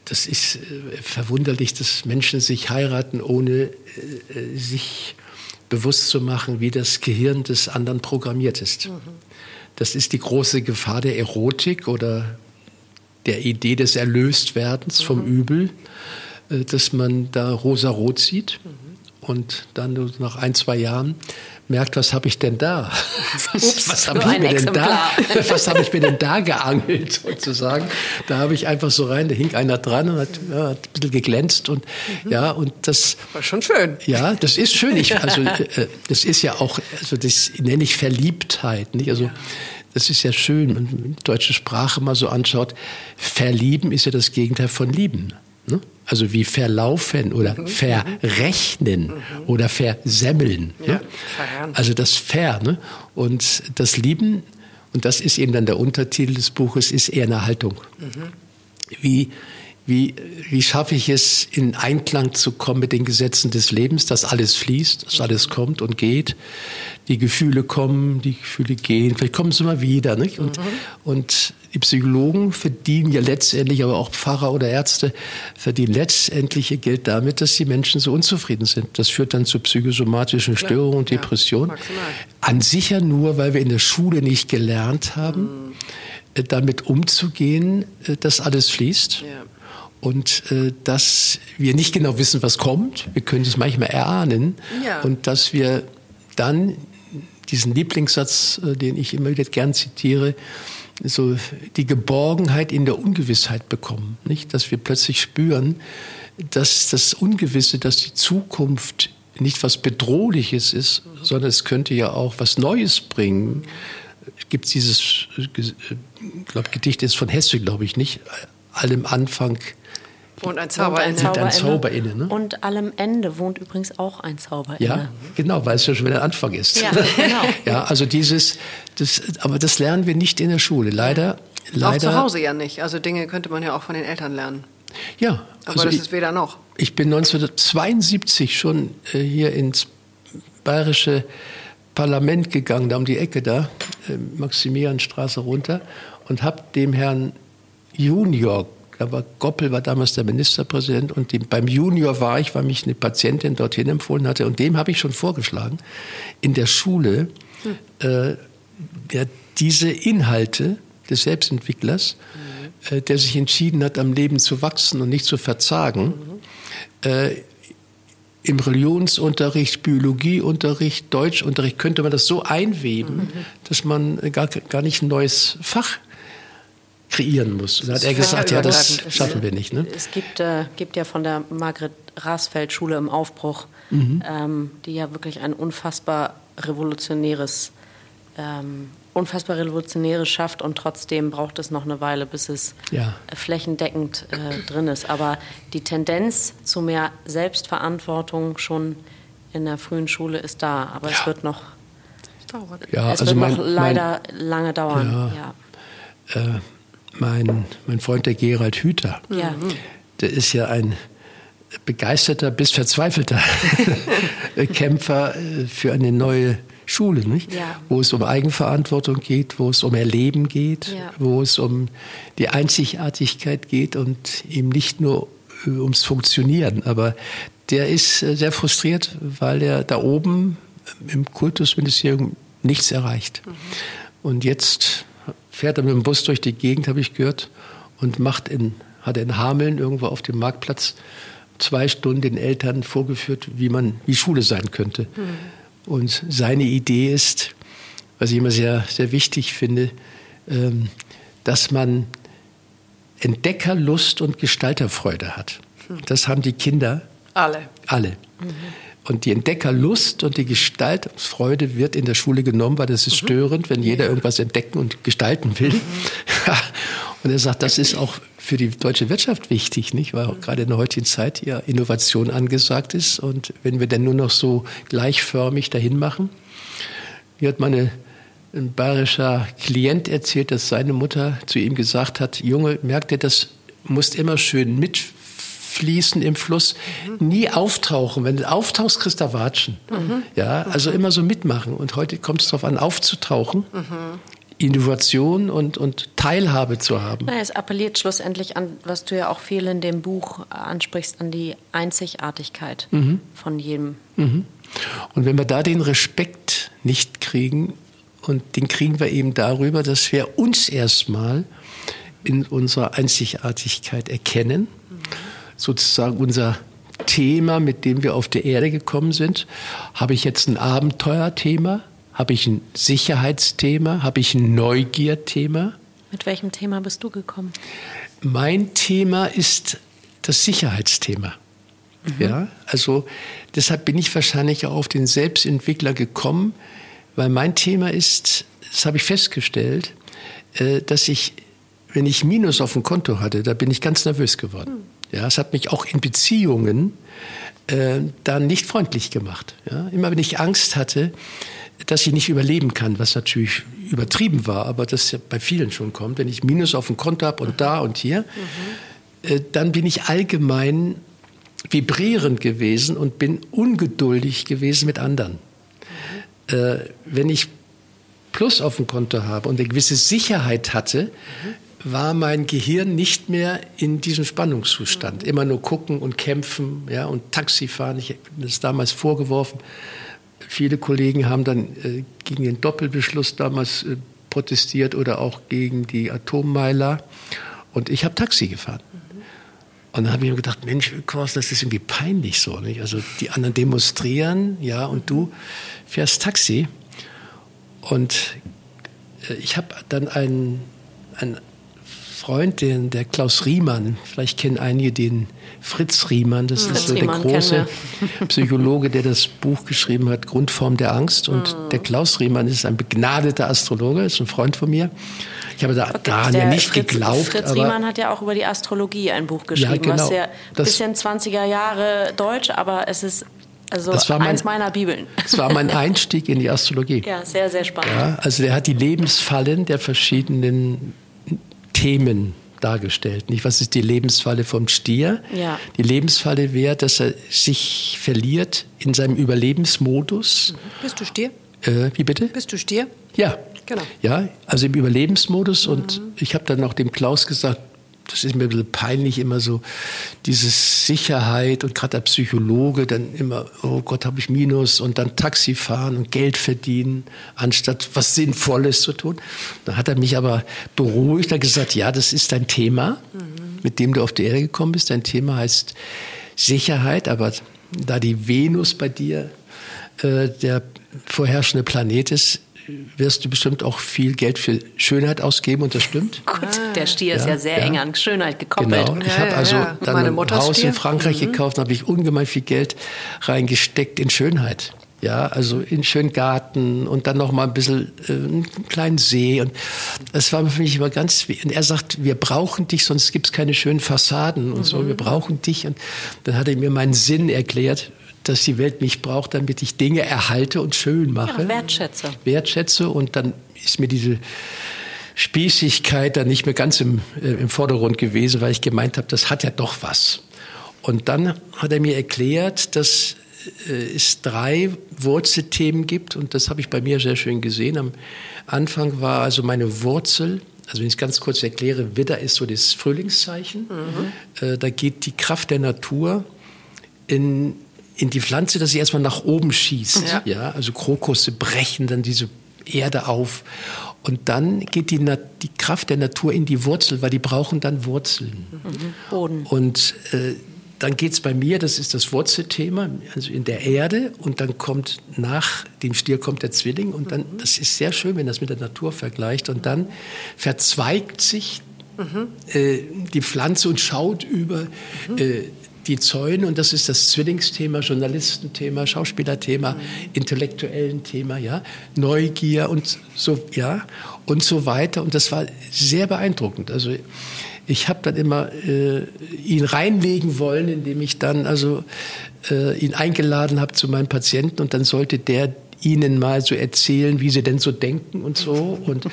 das ist äh, verwunderlich, dass Menschen sich heiraten, ohne äh, äh, sich bewusst zu machen, wie das Gehirn des anderen programmiert ist. Mhm. Das ist die große Gefahr der Erotik oder der Idee des Erlöstwerdens mhm. vom Übel, dass man da rosa-rot sieht mhm. und dann nach ein, zwei Jahren merkt, was habe ich denn da? Was, Ups, was habe ich, mir denn da, was hab ich mir denn da geangelt sozusagen? Da habe ich einfach so rein, da hing einer dran und hat, ja, hat ein bisschen geglänzt und mhm. ja und das war schon schön. Ja, das ist schön. Ich, also äh, das ist ja auch, also das nenne ich Verliebtheit, nicht? Also das ist ja schön, wenn man die deutsche Sprache mal so anschaut. Verlieben ist ja das Gegenteil von lieben. Ne? Also wie verlaufen oder mhm. verrechnen mhm. oder versemmeln. Ne? Ja, also das Ver. Ne? Und das Lieben, und das ist eben dann der Untertitel des Buches, ist eher eine Haltung. Mhm. Wie wie, wie schaffe ich es, in Einklang zu kommen mit den Gesetzen des Lebens, dass alles fließt, dass alles kommt und geht, die Gefühle kommen, die Gefühle gehen, vielleicht kommen sie mal wieder. Nicht? Und, mhm. und die Psychologen verdienen ja letztendlich, aber auch Pfarrer oder Ärzte verdienen letztendlich ihr Geld damit, dass die Menschen so unzufrieden sind. Das führt dann zu psychosomatischen Störungen und Depressionen. Ja, An sich ja nur, weil wir in der Schule nicht gelernt haben, mhm. damit umzugehen, äh, dass alles fließt. Ja und äh, dass wir nicht genau wissen, was kommt. Wir können es manchmal erahnen ja. und dass wir dann diesen Lieblingssatz, äh, den ich immer wieder gern zitiere, so die Geborgenheit in der Ungewissheit bekommen, nicht? Dass wir plötzlich spüren, dass das Ungewisse, dass die Zukunft nicht was Bedrohliches ist, sondern es könnte ja auch was Neues bringen. Es gibt dieses, äh, ich glaube, Gedicht ist von Hesse, glaube ich, nicht. Allem Anfang Wohnt ein Zauber, ein Zauber, ein Zauber inne. Ne? Und allem Ende wohnt übrigens auch ein Zauber inne. Ja, genau, weil es ja schon wieder Anfang ist. Ja, genau. ja, also dieses, das, aber das lernen wir nicht in der Schule. Leider, leider. Auch zu Hause ja nicht. Also Dinge könnte man ja auch von den Eltern lernen. Ja. Aber also das ich, ist weder noch. Ich bin 1972 schon äh, hier ins bayerische Parlament gegangen, da um die Ecke da, äh, Maximilianstraße runter, und habe dem Herrn Junior aber Goppel war damals der Ministerpräsident und die, beim Junior war ich, weil mich eine Patientin dorthin empfohlen hatte und dem habe ich schon vorgeschlagen, in der Schule hm. äh, der, diese Inhalte des Selbstentwicklers, mhm. äh, der sich entschieden hat, am Leben zu wachsen und nicht zu verzagen, mhm. äh, im Religionsunterricht, Biologieunterricht, Deutschunterricht könnte man das so einweben, mhm. dass man gar, gar nicht ein neues Fach kreieren muss. Und da hat er gesagt, ja, das schaffen wir nicht. Ne? Es gibt, äh, gibt ja von der Margret Rasfeld-Schule im Aufbruch, mhm. ähm, die ja wirklich ein unfassbar revolutionäres, ähm, unfassbar revolutionäres schafft und trotzdem braucht es noch eine Weile, bis es ja. flächendeckend äh, drin ist. Aber die Tendenz zu mehr Selbstverantwortung schon in der frühen Schule ist da, aber ja. es wird noch, ja, es also wird mein, noch leider mein, lange dauern. Ja. Äh, mein, mein Freund der Gerald Hüther, ja. der ist ja ein begeisterter bis verzweifelter Kämpfer äh, für eine neue Schule, nicht? Ja. wo es um Eigenverantwortung geht, wo es um Erleben geht, ja. wo es um die Einzigartigkeit geht und eben nicht nur äh, ums Funktionieren. Aber der ist äh, sehr frustriert, weil er da oben im Kultusministerium nichts erreicht. Mhm. Und jetzt fährt er mit dem Bus durch die Gegend, habe ich gehört, und macht in, hat in Hameln irgendwo auf dem Marktplatz zwei Stunden den Eltern vorgeführt, wie man, wie Schule sein könnte. Mhm. Und seine Idee ist, was ich immer sehr, sehr wichtig finde, ähm, dass man Entdeckerlust und Gestalterfreude hat. Mhm. Das haben die Kinder. Alle. Alle. Mhm. Und die Entdeckerlust und die Gestaltungsfreude wird in der Schule genommen, weil das ist mhm. störend, wenn jeder irgendwas entdecken und gestalten will. Mhm. und er sagt, das ist auch für die deutsche Wirtschaft wichtig, nicht? Weil auch gerade in der heutigen Zeit ja Innovation angesagt ist. Und wenn wir dann nur noch so gleichförmig dahin machen, wie hat meine ein bayerischer Klient erzählt, dass seine Mutter zu ihm gesagt hat, Junge, merkt ihr, das musst immer schön mitfließen im Fluss, mhm. nie auftauchen. Wenn du auftauchst, kriegst du Watschen. Mhm. Ja, also immer so mitmachen. Und heute kommt es darauf an, aufzutauchen. Mhm. Innovation und, und Teilhabe zu haben. Naja, es appelliert schlussendlich an, was du ja auch viel in dem Buch ansprichst, an die Einzigartigkeit mhm. von jedem. Mhm. Und wenn wir da den Respekt nicht kriegen, und den kriegen wir eben darüber, dass wir uns erstmal in unserer Einzigartigkeit erkennen, mhm. Sozusagen unser Thema, mit dem wir auf die Erde gekommen sind. Habe ich jetzt ein Abenteuerthema? Habe ich ein Sicherheitsthema? Habe ich ein Neugierthema? Mit welchem Thema bist du gekommen? Mein Thema ist das Sicherheitsthema. Mhm. Ja, also deshalb bin ich wahrscheinlich auch auf den Selbstentwickler gekommen, weil mein Thema ist, das habe ich festgestellt, äh, dass ich, wenn ich Minus auf dem Konto hatte, da bin ich ganz nervös geworden. Mhm. Ja, es hat mich auch in Beziehungen äh, dann nicht freundlich gemacht. Ja, immer wenn ich Angst hatte, dass ich nicht überleben kann, was natürlich übertrieben war, aber das ja bei vielen schon kommt. Wenn ich Minus auf dem Konto habe und da und hier, mhm. äh, dann bin ich allgemein vibrierend gewesen und bin ungeduldig gewesen mit anderen. Mhm. Äh, wenn ich Plus auf dem Konto habe und eine gewisse Sicherheit hatte, mhm. War mein Gehirn nicht mehr in diesem Spannungszustand. Mhm. Immer nur gucken und kämpfen ja, und Taxi fahren. Ich habe das damals vorgeworfen Viele Kollegen haben dann äh, gegen den Doppelbeschluss damals äh, protestiert oder auch gegen die Atommeiler. Und ich habe Taxi gefahren. Mhm. Und dann habe ich mir gedacht, Mensch, Kors, das ist irgendwie peinlich so. Nicht? Also die anderen demonstrieren, ja, und du fährst Taxi. Und äh, ich habe dann einen, einen Freund, den, der Klaus Riemann, vielleicht kennen einige den Fritz Riemann, das Fritz ist so der Riemann große Psychologe, der das Buch geschrieben hat, Grundform der Angst. Und mhm. der Klaus Riemann ist ein begnadeter Astrologe, ist ein Freund von mir. Ich habe da daran ja nicht Fritz, geglaubt. Fritz Riemann hat ja auch über die Astrologie ein Buch geschrieben, ja, genau. was ja ein bisschen 20er Jahre Deutsch, aber es ist also das war mein, eins meiner Bibeln. Das war mein Einstieg in die Astrologie. Ja, sehr, sehr spannend. Ja, also der hat die Lebensfallen der verschiedenen Themen dargestellt. Nicht, was ist die Lebensfalle vom Stier? Ja. Die Lebensfalle wäre, dass er sich verliert in seinem Überlebensmodus. Bist du Stier? Äh, wie bitte? Bist du Stier? Ja. Genau. Ja, also im Überlebensmodus. Mhm. Und ich habe dann auch dem Klaus gesagt, das ist mir ein bisschen peinlich, immer so diese Sicherheit und gerade der Psychologe dann immer, oh Gott, habe ich Minus und dann Taxi fahren und Geld verdienen, anstatt was Sinnvolles zu tun. Dann hat er mich aber beruhigt, er gesagt, ja, das ist dein Thema, mhm. mit dem du auf die Erde gekommen bist. Dein Thema heißt Sicherheit, aber da die Venus bei dir äh, der vorherrschende Planet ist, wirst du bestimmt auch viel Geld für Schönheit ausgeben und das stimmt. Gut, der Stier ist ja sehr eng an Schönheit gekoppelt. Genau. Ich habe also dann Meine ein Haus Stier. in Frankreich gekauft, da habe ich ungemein viel Geld reingesteckt in Schönheit. Ja, also in schönen Garten und dann noch mal ein bisschen äh, einen kleinen See und das war für mich immer ganz. Und er sagt, wir brauchen dich, sonst gibt es keine schönen Fassaden und so. Wir brauchen dich und dann hat er mir meinen Sinn erklärt, dass die Welt mich braucht, damit ich Dinge erhalte und schön mache Ja, wertschätze. wertschätze und dann ist mir diese Spießigkeit dann nicht mehr ganz im, äh, im Vordergrund gewesen, weil ich gemeint habe, das hat ja doch was. Und dann hat er mir erklärt, dass äh, es drei Wurzelthemen gibt und das habe ich bei mir sehr schön gesehen. Am Anfang war also meine Wurzel, also wenn ich es ganz kurz erkläre, Widder ist so das Frühlingszeichen. Äh, da geht die Kraft der Natur in, in die Pflanze, dass sie erstmal nach oben schießt. Ja. Ja, also Krokusse brechen dann diese Erde auf. Und dann geht die, Na die Kraft der Natur in die Wurzel, weil die brauchen dann Wurzeln. Boden. Und äh, dann geht es bei mir, das ist das Wurzelthema, also in der Erde. Und dann kommt nach dem Stier kommt der Zwilling. Und dann, das ist sehr schön, wenn das mit der Natur vergleicht. Und dann verzweigt sich äh, die Pflanze und schaut über äh, die Zäune. Und das ist das Zwillingsthema, Journalistenthema, Schauspielerthema, intellektuellen Thema, ja, Neugier und so, ja, und so weiter. Und das war sehr beeindruckend. Also ich habe dann immer äh, ihn reinlegen wollen, indem ich dann also äh, ihn eingeladen habe zu meinen Patienten und dann sollte der ihnen mal so erzählen, wie sie denn so denken und so. Und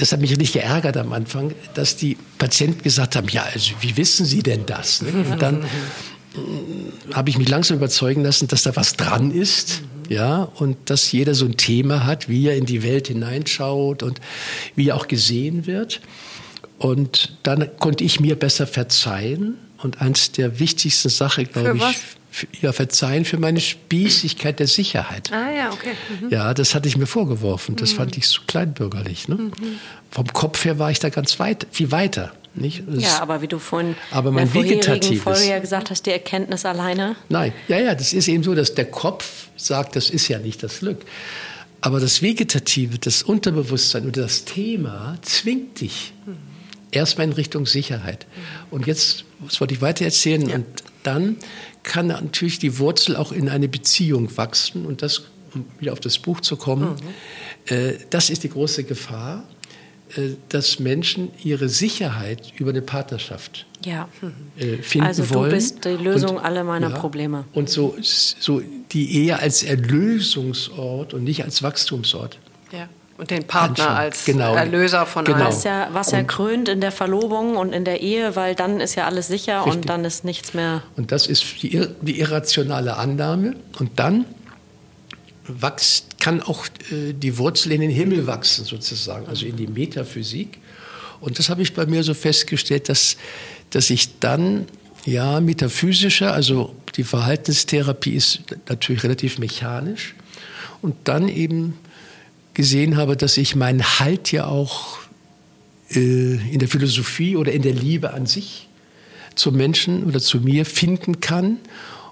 das hat mich richtig geärgert am Anfang, dass die Patienten gesagt haben, ja, also wie wissen Sie denn das? Ne? Und dann äh, habe ich mich langsam überzeugen lassen, dass da was dran ist. Ja, und dass jeder so ein Thema hat, wie er in die Welt hineinschaut und wie er auch gesehen wird. Und dann konnte ich mir besser verzeihen. Und eins der wichtigsten Sachen, glaube ich, für, ja, verzeihen für meine Spießigkeit der Sicherheit. Ah ja, okay. Ja, das hatte ich mir vorgeworfen. Das fand ich zu kleinbürgerlich. Ne? Vom Kopf her war ich da ganz weit, viel weiter. Nicht? Das- Ja, aber wie du vorhin Aber in mein Vegetatives- ja gesagt hast, die Erkenntnis alleine. Nein, ja, ja, das ist eben so, dass der Kopf sagt, das ist ja nicht das Glück. Aber das Vegetative, das Unterbewusstsein oder das Thema zwingt dich erstmal in Richtung Sicherheit. Und jetzt, das wollte ich weiter erzählen, und dann kann natürlich die Wurzel auch in eine Beziehung wachsen. Und das, um wieder auf das Buch zu kommen, äh, das ist die große Gefahr, äh, dass Menschen ihre Sicherheit über eine Partnerschaft Ja. äh, finden Also du wollen. bist die Lösung aller meiner Probleme. Und so, so die Ehe als Erlösungsort und nicht als Wachstumsort. Ja. Und den Partner Anschauen. als Genau. Erlöser von Genau. allem. Was ja, was ja krönt in der Verlobung und in der Ehe, weil dann ist ja alles sicher Richtig. und dann ist nichts mehr. Und das ist die, die irrationale Annahme. Und dann wächst, kann auch äh, die Wurzel in den Himmel wachsen, sozusagen, also in die Metaphysik. Und das habe ich bei mir so festgestellt, dass, dass ich dann ja metaphysischer, also die Verhaltenstherapie ist natürlich relativ mechanisch, und dann eben gesehen habe, dass ich meinen Halt ja auch äh, in der Philosophie oder in der Liebe an sich zum Menschen oder zu mir finden kann.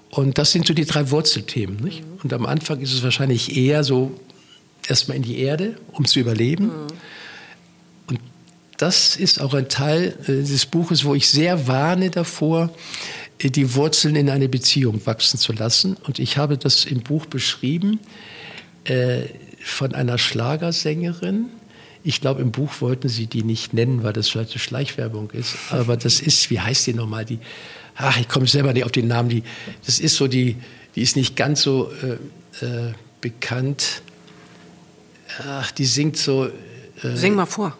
Und das sind so die drei Wurzelthemen. Nicht? Und am Anfang ist es wahrscheinlich eher so erstmal in die Erde, um zu überleben. Und das ist auch ein Teil äh, des Buches, wo ich sehr warne davor, äh, die Wurzeln in eine Beziehung wachsen zu lassen. Und ich habe das im Buch beschrieben äh, von einer Schlagersängerin. Ich glaube, im Buch wollten sie die nicht nennen, weil das vielleicht eine Schleichwerbung ist. Aber das ist, wie heißt die nochmal? Die, ach, ich komme selber nicht auf den Namen. Die, das ist so die, die ist nicht ganz so äh, äh, bekannt. Ach, die singt so. Äh, Sing mal vor.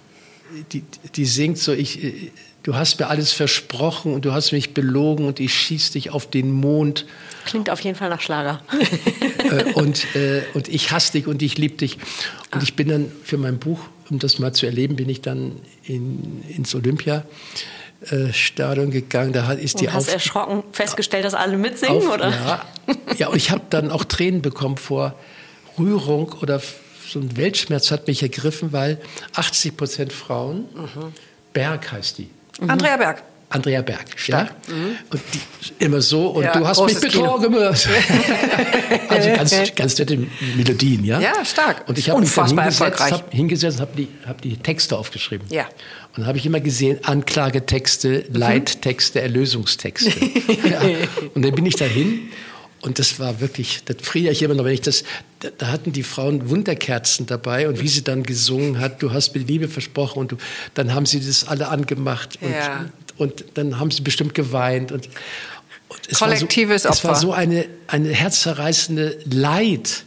die, die singt so, ich, äh, du hast mir alles versprochen und du hast mich belogen und ich schieß dich auf den Mond Klingt auf jeden Fall nach Schlager. äh, und, äh, und ich hasse dich und ich liebe dich. Und ich bin dann für mein Buch, um das mal zu erleben, bin ich dann in, ins Olympiastadion gegangen. Da hat- ist die Und hast Auf- erschrocken festgestellt, dass alle mitsingen, auf, oder? Ja, ja, und ich habe dann auch Tränen bekommen vor Rührung oder so ein Weltschmerz hat mich ergriffen, weil 80 Prozent Frauen, Berg heißt die, Andrea Berg. Andrea Berg. Ja? Mhm. Und die, immer so, und Ja, du hast mich betrogen. also ganz, ganz nette Melodien, ja? Ja, stark. Und ich habe mich dann hingesetzt, hab, hingesetzt habe die, hab die Texte aufgeschrieben. Ja. Und habe ich immer gesehen, Anklagetexte, Mhm. Leittexte, Erlösungstexte. ja. Und dann bin ich dahin und das war wirklich, das friere ich immer noch, wenn ich das, da, hatten die Frauen Wunderkerzen dabei und wie sie dann gesungen hat, du hast mir Liebe versprochen und du, dann haben sie das alle angemacht und, Ja. und dann haben sie bestimmt geweint und, und es Kollektives war so, Es war Opfer. so eine, eine herzzerreißende Leid,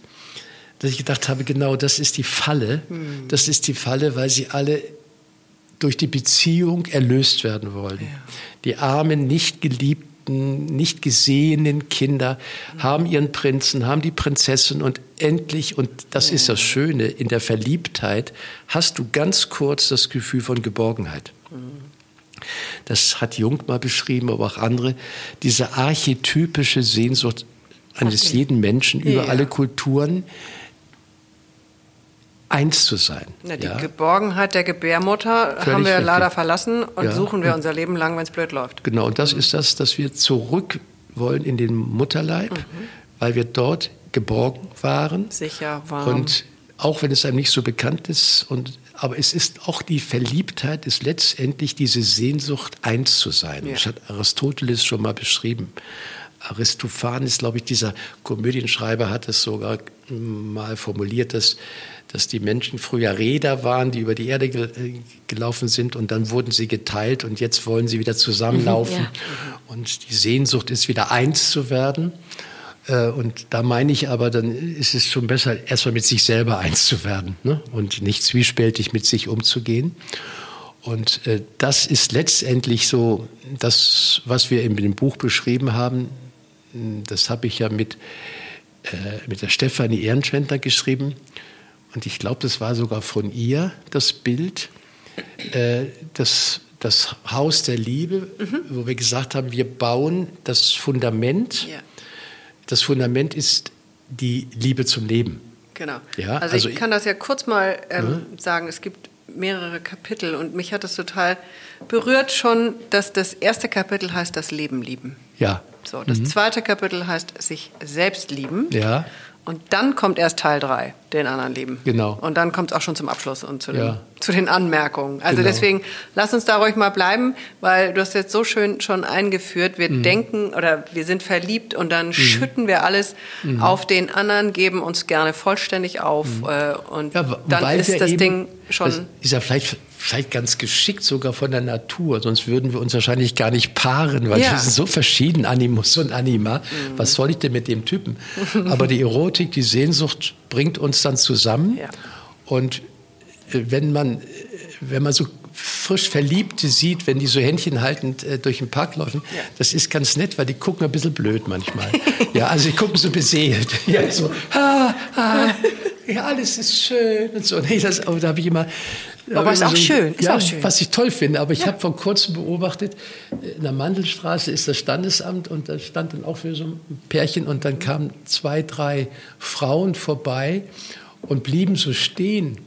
dass ich gedacht habe, genau das ist die Falle. Hm. Das ist die Falle, weil sie alle durch die Beziehung erlöst werden wollen. Die armen, nicht geliebten, nicht gesehenen Kinder haben ihren Prinzen, haben die Prinzessin und endlich, und das ist das Schöne, in der Verliebtheit hast du ganz kurz das Gefühl von Geborgenheit. Das hat Jung mal beschrieben, aber auch andere. Diese archetypische Sehnsucht eines jeden Menschen über Ja. alle Kulturen, eins zu sein. Na, die ja? Geborgenheit der Gebärmutter haben Völlig wir richtig. leider verlassen und Ja. suchen wir unser Leben lang, wenn es blöd läuft. Genau, und das ist das, dass wir zurück wollen in den Mutterleib, Mhm. weil wir dort geborgen waren. Sicher, warm. Und auch wenn es einem nicht so bekannt ist, und, aber es ist auch die Verliebtheit, ist letztendlich diese Sehnsucht, eins zu sein. Ja. Das hat Aristoteles schon mal beschrieben. Aristophanes, glaube ich, dieser Komödienschreiber hat es sogar mal formuliert, dass, dass die Menschen früher Räder waren, die über die Erde ge äh, gelaufen sind und dann wurden sie geteilt und jetzt wollen sie wieder zusammenlaufen. ja. Und die Sehnsucht ist wieder eins zu werden. Äh, Und da meine ich aber, dann ist es schon besser, erstmal mit sich selber eins zu werden ne? und nicht zwiespältig mit sich umzugehen. Und äh, das ist letztendlich so das, was wir in dem Buch beschrieben haben. Das habe ich ja mit, äh, mit der Stefanie Ehrenschwender geschrieben. Und ich glaube, das war sogar von ihr, das Bild, äh, das, das Haus der Liebe, wo wir gesagt haben, wir bauen das Fundament. Ja. Das Fundament ist die Liebe zum Leben. Genau. Ja, also, also ich ich- kann das ja kurz mal ähm, sagen. Es gibt mehrere Kapitel und mich hat es total berührt schon, dass das erste Kapitel heißt das Leben lieben. Ja. So, das zweite Kapitel heißt sich selbst lieben. Ja. Und dann kommt erst Teil 3, den anderen lieben. Genau. Und dann kommt es auch schon zum Abschluss und zu, Ja. zu den Anmerkungen. Also Genau. deswegen, lass uns da ruhig mal bleiben, weil du hast jetzt so schön schon eingeführt, wir Mhm. denken oder wir sind verliebt und dann schütten wir alles auf den anderen, geben uns gerne vollständig auf äh, und Mhm. Ja, dann ist das eben- Ding schon... Das ist ja vielleicht, vielleicht ganz geschickt sogar von der Natur, sonst würden wir uns wahrscheinlich gar nicht paaren, weil Ja. Mhm. wir sind so verschieden, Animus und Anima. Was soll ich denn mit dem Typen? Aber die Erotik, die Sehnsucht bringt uns dann zusammen. Ja. Und äh, wenn man, äh, wenn man so frisch Verliebte sieht, wenn die so Händchen haltend äh, durch den Park laufen, das ist ganz nett, weil die gucken ein bisschen blöd manchmal. ja, also die gucken so beseelt. Ja, so, ah, ah, ja, alles ist schön und so. Nee, das, da habe ich immer. Aber ist auch schön, ist ja, auch schön. was ich toll finde. Aber ich habe vor kurzem beobachtet, in der Mandelstraße ist das Standesamt und da stand dann auch für so ein Pärchen und dann kamen zwei, drei Frauen vorbei und blieben so stehen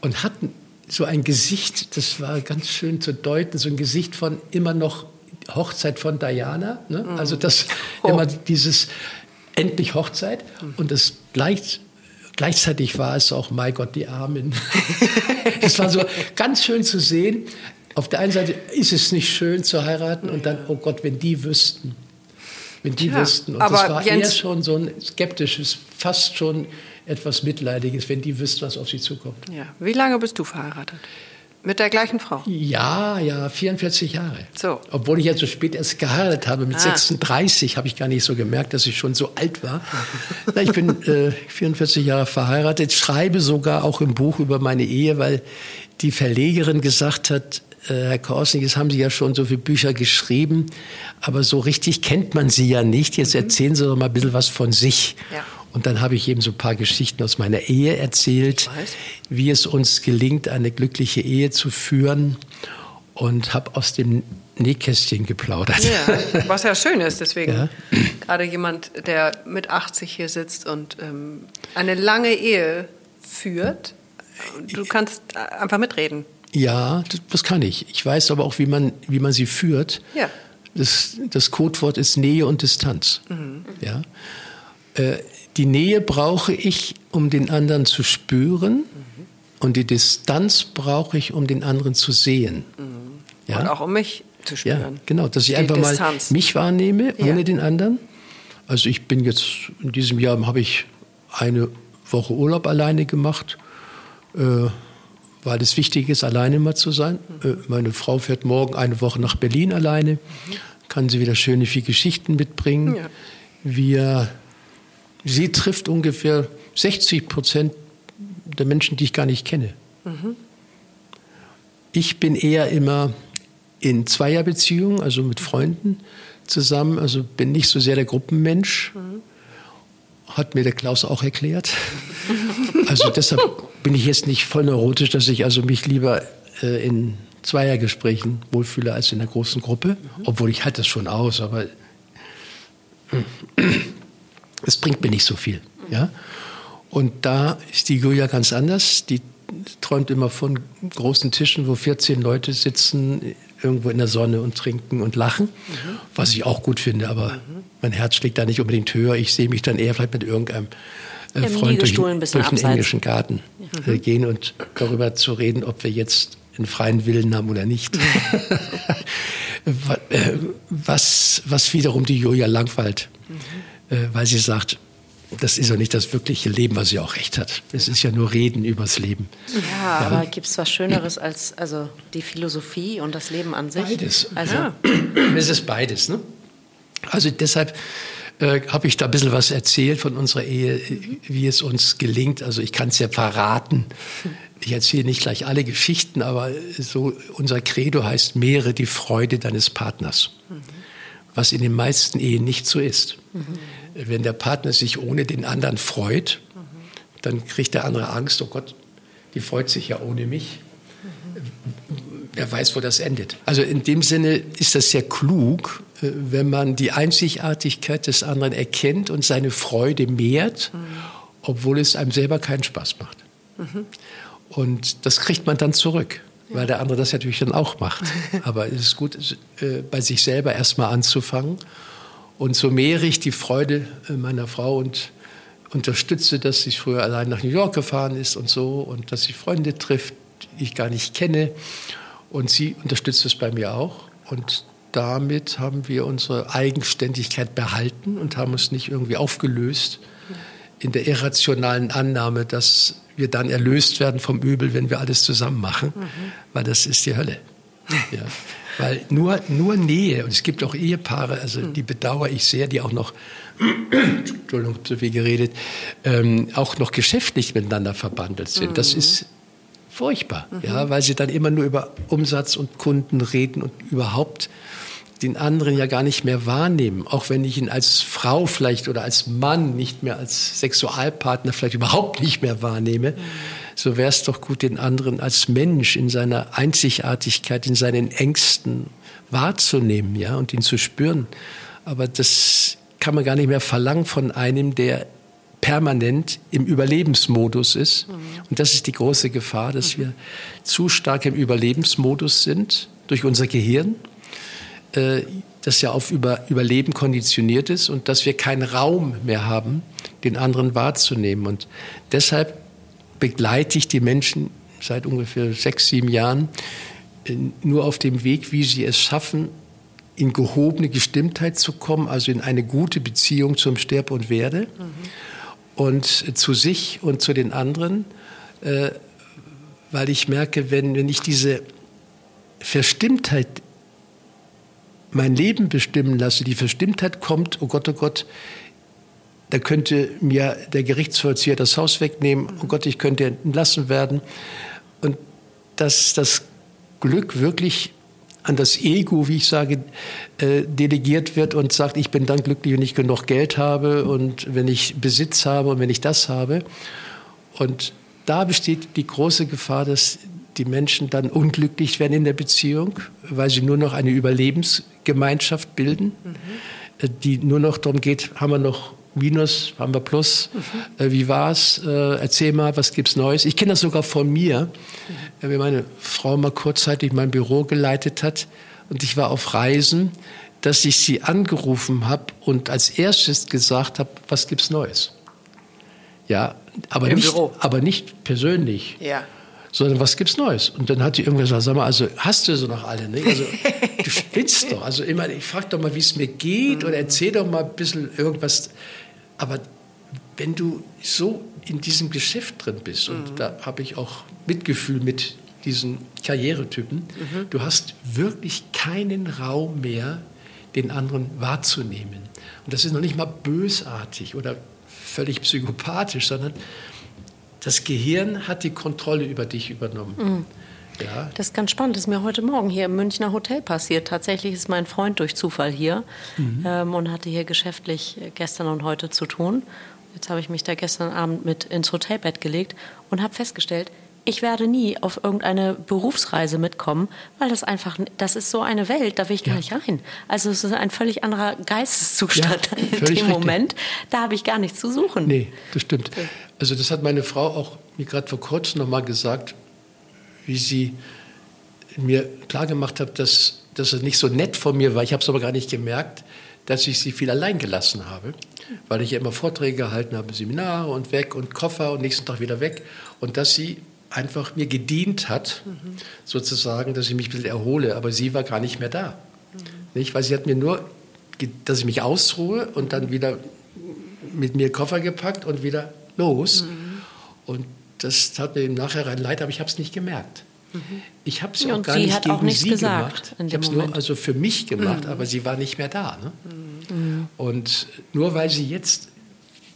und hatten so ein Gesicht, das war ganz schön zu deuten, so ein Gesicht von immer noch Hochzeit von Diana. Ne? Also das Oh. immer dieses endlich Hochzeit und das gleich, gleichzeitig war es auch, mein Gott, die Armen. Es war so ganz schön zu sehen. Auf der einen Seite ist es nicht schön zu heiraten und dann, oh Gott, wenn die wüssten. Wenn die Tja, wüssten. Und aber das war eher Jens- schon so ein skeptisches, fast schon etwas Mitleidiges, wenn die wüssten, was auf sie zukommt. Ja. Wie lange bist du verheiratet? Mit der gleichen Frau? Ja, ja, 44 Jahre. So. Obwohl ich ja so spät erst geheiratet habe, mit Ah. 36 habe ich gar nicht so gemerkt, dass ich schon so alt war. Ich bin äh, 44 Jahre verheiratet, schreibe sogar auch im Buch über meine Ehe, weil die Verlegerin gesagt hat, äh, Herr Korsnig, jetzt haben Sie ja schon so viele Bücher geschrieben, aber so richtig kennt man Sie ja nicht. Jetzt erzählen Sie doch mal ein bisschen was von sich. Mhm. Ja. Und dann habe ich eben so ein paar Geschichten aus meiner Ehe erzählt, wie es uns gelingt, eine glückliche Ehe zu führen und habe aus dem Nähkästchen geplaudert. Ja, was ja schön ist, deswegen Ja. gerade jemand, der mit 80 hier sitzt und ähm, eine lange Ehe führt, du kannst einfach mitreden. Ja, das kann ich. Ich weiß aber auch, wie man, wie man sie führt. Ja. Das, das Codewort ist Nähe und Distanz. Mhm. Ja? Äh, die Nähe brauche ich, um den anderen zu spüren. Mhm. Und die Distanz brauche ich, um den anderen zu sehen. Mhm. Ja? Und auch um mich zu spüren. Ja, genau, dass ich die einfach Distanz. mal mich wahrnehme, ohne ja. den anderen. Also ich bin jetzt, in diesem Jahr habe ich eine Woche Urlaub alleine gemacht. Äh, weil es wichtig ist, alleine mal zu sein. Äh, meine Frau fährt morgen eine Woche nach Berlin alleine, kann sie wieder schöne vier Geschichten mitbringen. Ja. Wir, sie trifft ungefähr 60 Prozent der Menschen, die ich gar nicht kenne. Mhm. Ich bin eher immer in Zweierbeziehungen, also mit Freunden zusammen, also bin nicht so sehr der Gruppenmensch. Mhm. Hat mir der Klaus auch erklärt. Also deshalb bin ich jetzt nicht voll neurotisch, dass ich also mich lieber äh, in Zweiergesprächen wohlfühle als in einer großen Gruppe, mhm. obwohl ich halte das schon aus, aber es bringt mir nicht so viel. Ja? Und da ist die Julia ganz anders. Die träumt immer von großen Tischen, wo 14 Leute sitzen, irgendwo in der Sonne und trinken und lachen, mhm. was ich auch gut finde, aber mhm. mein Herz schlägt da nicht unbedingt höher. Ich sehe mich dann eher vielleicht mit irgendeinem äh, Freund durch, durch den englischen Garten äh, mhm. gehen und darüber zu reden, ob wir jetzt einen freien Willen haben oder nicht. Äh, was, was wiederum die Julia langweilt, mhm. äh, weil sie sagt, das ist ja nicht das wirkliche Leben, was sie auch recht hat. Es ist ja nur Reden übers Leben. Ja, ja. aber gibt es was Schöneres als also die Philosophie und das Leben an sich? Beides. Also ja. es ist beides. Ne? Also deshalb äh, habe ich da ein bisschen was erzählt von unserer Ehe, wie es uns gelingt. Also ich kann es ja verraten. Ich erzähle nicht gleich alle Geschichten, aber so unser Credo heißt, mehre die Freude deines Partners. Was in den meisten Ehen nicht so ist. Wenn der Partner sich ohne den anderen freut, dann kriegt der andere Angst, oh Gott, die freut sich ja ohne mich. Wer weiß, wo das endet. Also in dem Sinne ist das sehr klug, äh, wenn man die Einzigartigkeit des anderen erkennt und seine Freude mehrt, mhm. obwohl es einem selber keinen Spaß macht. Mhm. Und das kriegt man dann zurück, weil der andere das natürlich dann auch macht. Aber es ist gut, äh, bei sich selber erstmal anzufangen. Und so mehre ich die Freude äh, meiner Frau und unterstütze, dass sie früher allein nach New York gefahren ist und so und dass sie Freunde trifft, die ich gar nicht kenne. Und sie unterstützt es bei mir auch. Und damit haben wir unsere Eigenständigkeit behalten und haben uns nicht irgendwie aufgelöst in der irrationalen Annahme, dass wir dann erlöst werden vom Übel, wenn wir alles zusammen machen, mhm. weil das ist die Hölle. Ja. Weil nur, nur Nähe, und es gibt auch Ehepaare, also die bedauere ich sehr, die auch noch, Entschuldigung, zu viel geredet, ähm, auch noch geschäftlich miteinander verbandelt sind. Mhm. Das ist furchtbar, mhm. ja, weil sie dann immer nur über Umsatz und Kunden reden und überhaupt den anderen ja gar nicht mehr wahrnehmen, auch wenn ich ihn als Frau vielleicht oder als Mann nicht mehr als Sexualpartner vielleicht überhaupt nicht mehr wahrnehme, so wäre es doch gut, den anderen als Mensch in seiner Einzigartigkeit, in seinen Ängsten wahrzunehmen, ja, und ihn zu spüren. Aber das kann man gar nicht mehr verlangen von einem, der permanent im Überlebensmodus ist. Und das ist die große Gefahr, dass wir zu stark im Überlebensmodus sind durch unser Gehirn äh, das ja auf Über Überleben konditioniert ist und dass wir keinen Raum mehr haben, den anderen wahrzunehmen. Und deshalb begleite ich die Menschen seit ungefähr sechs, sieben Jahren äh, nur auf dem Weg, wie sie es schaffen, in gehobene Gestimmtheit zu kommen, also in eine gute Beziehung zum Sterb und Werde mhm. und zu sich und zu den anderen, äh, weil ich merke, wenn, wenn ich diese Verstimmtheit mein Leben bestimmen lasse, die Verstimmtheit kommt, oh Gott, oh Gott, da könnte mir der Gerichtsvollzieher das Haus wegnehmen, oh Gott, ich könnte entlassen werden. Und dass das Glück wirklich an das Ego, wie ich sage, äh, delegiert wird und sagt, ich bin dann glücklich, wenn ich genug Geld habe und wenn ich Besitz habe und wenn ich das habe. Und da besteht die große Gefahr, dass die Menschen dann unglücklich werden in der Beziehung, weil sie nur noch eine Überlebensgemeinschaft bilden, mhm. die nur noch darum geht, haben wir noch Minus, haben wir Plus. Mhm. Äh, wie war's? Äh, erzähl mal, was gibt's Neues? Ich kenne das sogar von mir, mhm. wenn meine Frau mal kurzzeitig mein Büro geleitet hat und ich war auf Reisen, dass ich sie angerufen habe und als erstes gesagt habe, was gibt's Neues? Ja, aber, nicht, aber nicht persönlich. Ja sondern was gibt's Neues? Und dann hat die irgendwann gesagt, sag mal, also hast du so noch alle, ne? Also du spinnst doch. Also immer, ich frag doch mal, wie es mir geht oder erzähl doch mal ein bisschen irgendwas. Aber wenn du so in diesem Geschäft drin bist, und mhm. da habe ich auch Mitgefühl mit diesen Karrieretypen, mhm. du hast wirklich keinen Raum mehr, den anderen wahrzunehmen. Und das ist noch nicht mal bösartig oder völlig psychopathisch, sondern das Gehirn hat die Kontrolle über dich übernommen. Mhm. Ja. Das ist ganz spannend. Das ist mir heute Morgen hier im Münchner Hotel passiert. Tatsächlich ist mein Freund durch Zufall hier mhm. ähm, und hatte hier geschäftlich gestern und heute zu tun. Jetzt habe ich mich da gestern Abend mit ins Hotelbett gelegt und habe festgestellt, ich werde nie auf irgendeine Berufsreise mitkommen, weil das einfach, das ist so eine Welt, da will ich gar ja. nicht rein. Also es ist ein völlig anderer Geisteszustand ja, in dem richtig. Moment. Da habe ich gar nichts zu suchen. Nee, das stimmt. Also das hat meine Frau auch mir gerade vor kurzem noch mal gesagt, wie sie mir klargemacht hat, dass, dass es nicht so nett von mir war. Ich habe es aber gar nicht gemerkt, dass ich sie viel allein gelassen habe, weil ich ja immer Vorträge gehalten habe, Seminare und weg und Koffer und nächsten Tag wieder weg. Und dass sie einfach mir gedient hat, mhm. sozusagen, dass ich mich ein bisschen erhole. Aber sie war gar nicht mehr da. Mhm. Nicht? Weil sie hat mir nur, dass ich mich ausruhe und dann wieder mit mir Koffer gepackt und wieder los. Mhm. Und das tat mir im Nachhinein leid, aber ich habe es nicht gemerkt. Mhm. Ich habe es ja, auch gar nicht gegen auch sie gemacht. Ich habe es nur also für mich gemacht, mhm. aber sie war nicht mehr da. Ne? Mhm. Und nur weil sie jetzt,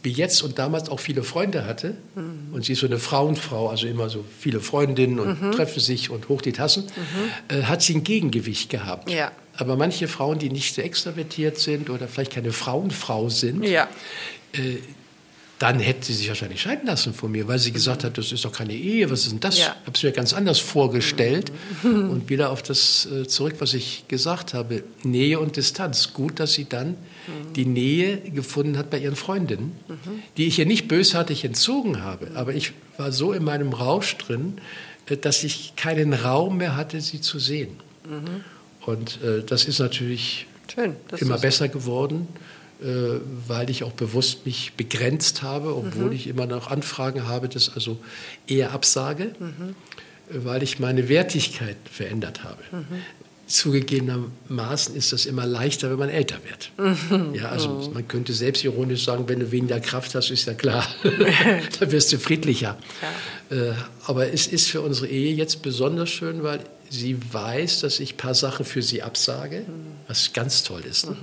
wie jetzt und damals auch viele Freunde hatte, mhm. und sie ist so eine Frauenfrau, also immer so viele Freundinnen und mhm. treffen sich und hoch die Tassen, mhm. äh, hat sie ein Gegengewicht gehabt. Ja. Aber manche Frauen, die nicht so extrovertiert sind oder vielleicht keine Frauenfrau sind, ja. äh, dann hätte sie sich wahrscheinlich scheiden lassen von mir, weil sie gesagt hat, das ist doch keine Ehe, was ist denn das? Ja. Ich habe es mir ganz anders vorgestellt. Und wieder auf das äh, zurück, was ich gesagt habe, Nähe und Distanz. Gut, dass sie dann die Nähe gefunden hat bei ihren Freundinnen, die ich ihr nicht bösartig entzogen habe. Aber ich war so in meinem Rausch drin, äh, dass ich keinen Raum mehr hatte, sie zu sehen. Mhm. Und äh, das ist natürlich Schön, immer besser geworden. Äh, weil ich auch bewusst mich begrenzt habe, obwohl mhm. ich immer noch Anfragen habe, das also eher absage, mhm. weil ich meine Wertigkeit verändert habe. Mhm. Zugegebenermaßen ist das immer leichter, wenn man älter wird. Mhm. Ja, also mhm. man könnte selbstironisch sagen, wenn du weniger Kraft hast, ist ja klar, da wirst du friedlicher. Ja. Äh, aber es ist für unsere Ehe jetzt besonders schön, weil sie weiß, dass ich ein paar Sachen für sie absage, was ganz toll ist. Ne?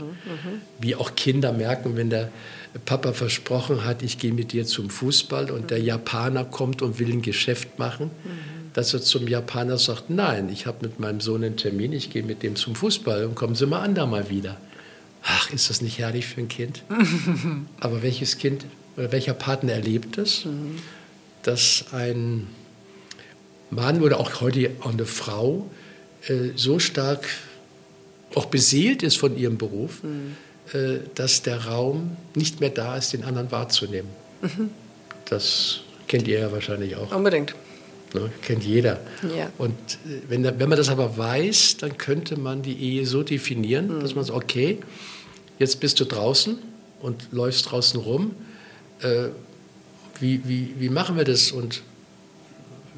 Wie auch Kinder merken, wenn der Papa versprochen hat, ich gehe mit dir zum Fußball und der Japaner kommt und will ein Geschäft machen, dass er zum Japaner sagt, nein, ich habe mit meinem Sohn einen Termin, ich gehe mit dem zum Fußball und kommen Sie mal andermal wieder. Ach, ist das nicht herrlich für ein Kind? Aber welches Kind oder welcher Partner erlebt das? Dass ein Mann oder auch heute auch eine Frau äh, so stark auch beseelt ist von ihrem Beruf, mhm. äh, dass der Raum nicht mehr da ist, den anderen wahrzunehmen. Mhm. Das kennt ihr ja wahrscheinlich auch. Unbedingt. Ne, kennt jeder. Ja. Und äh, wenn, wenn man das aber weiß, dann könnte man die Ehe so definieren, mhm. dass man sagt, okay, jetzt bist du draußen und läufst draußen rum. Äh, wie, wie, wie machen wir das? Und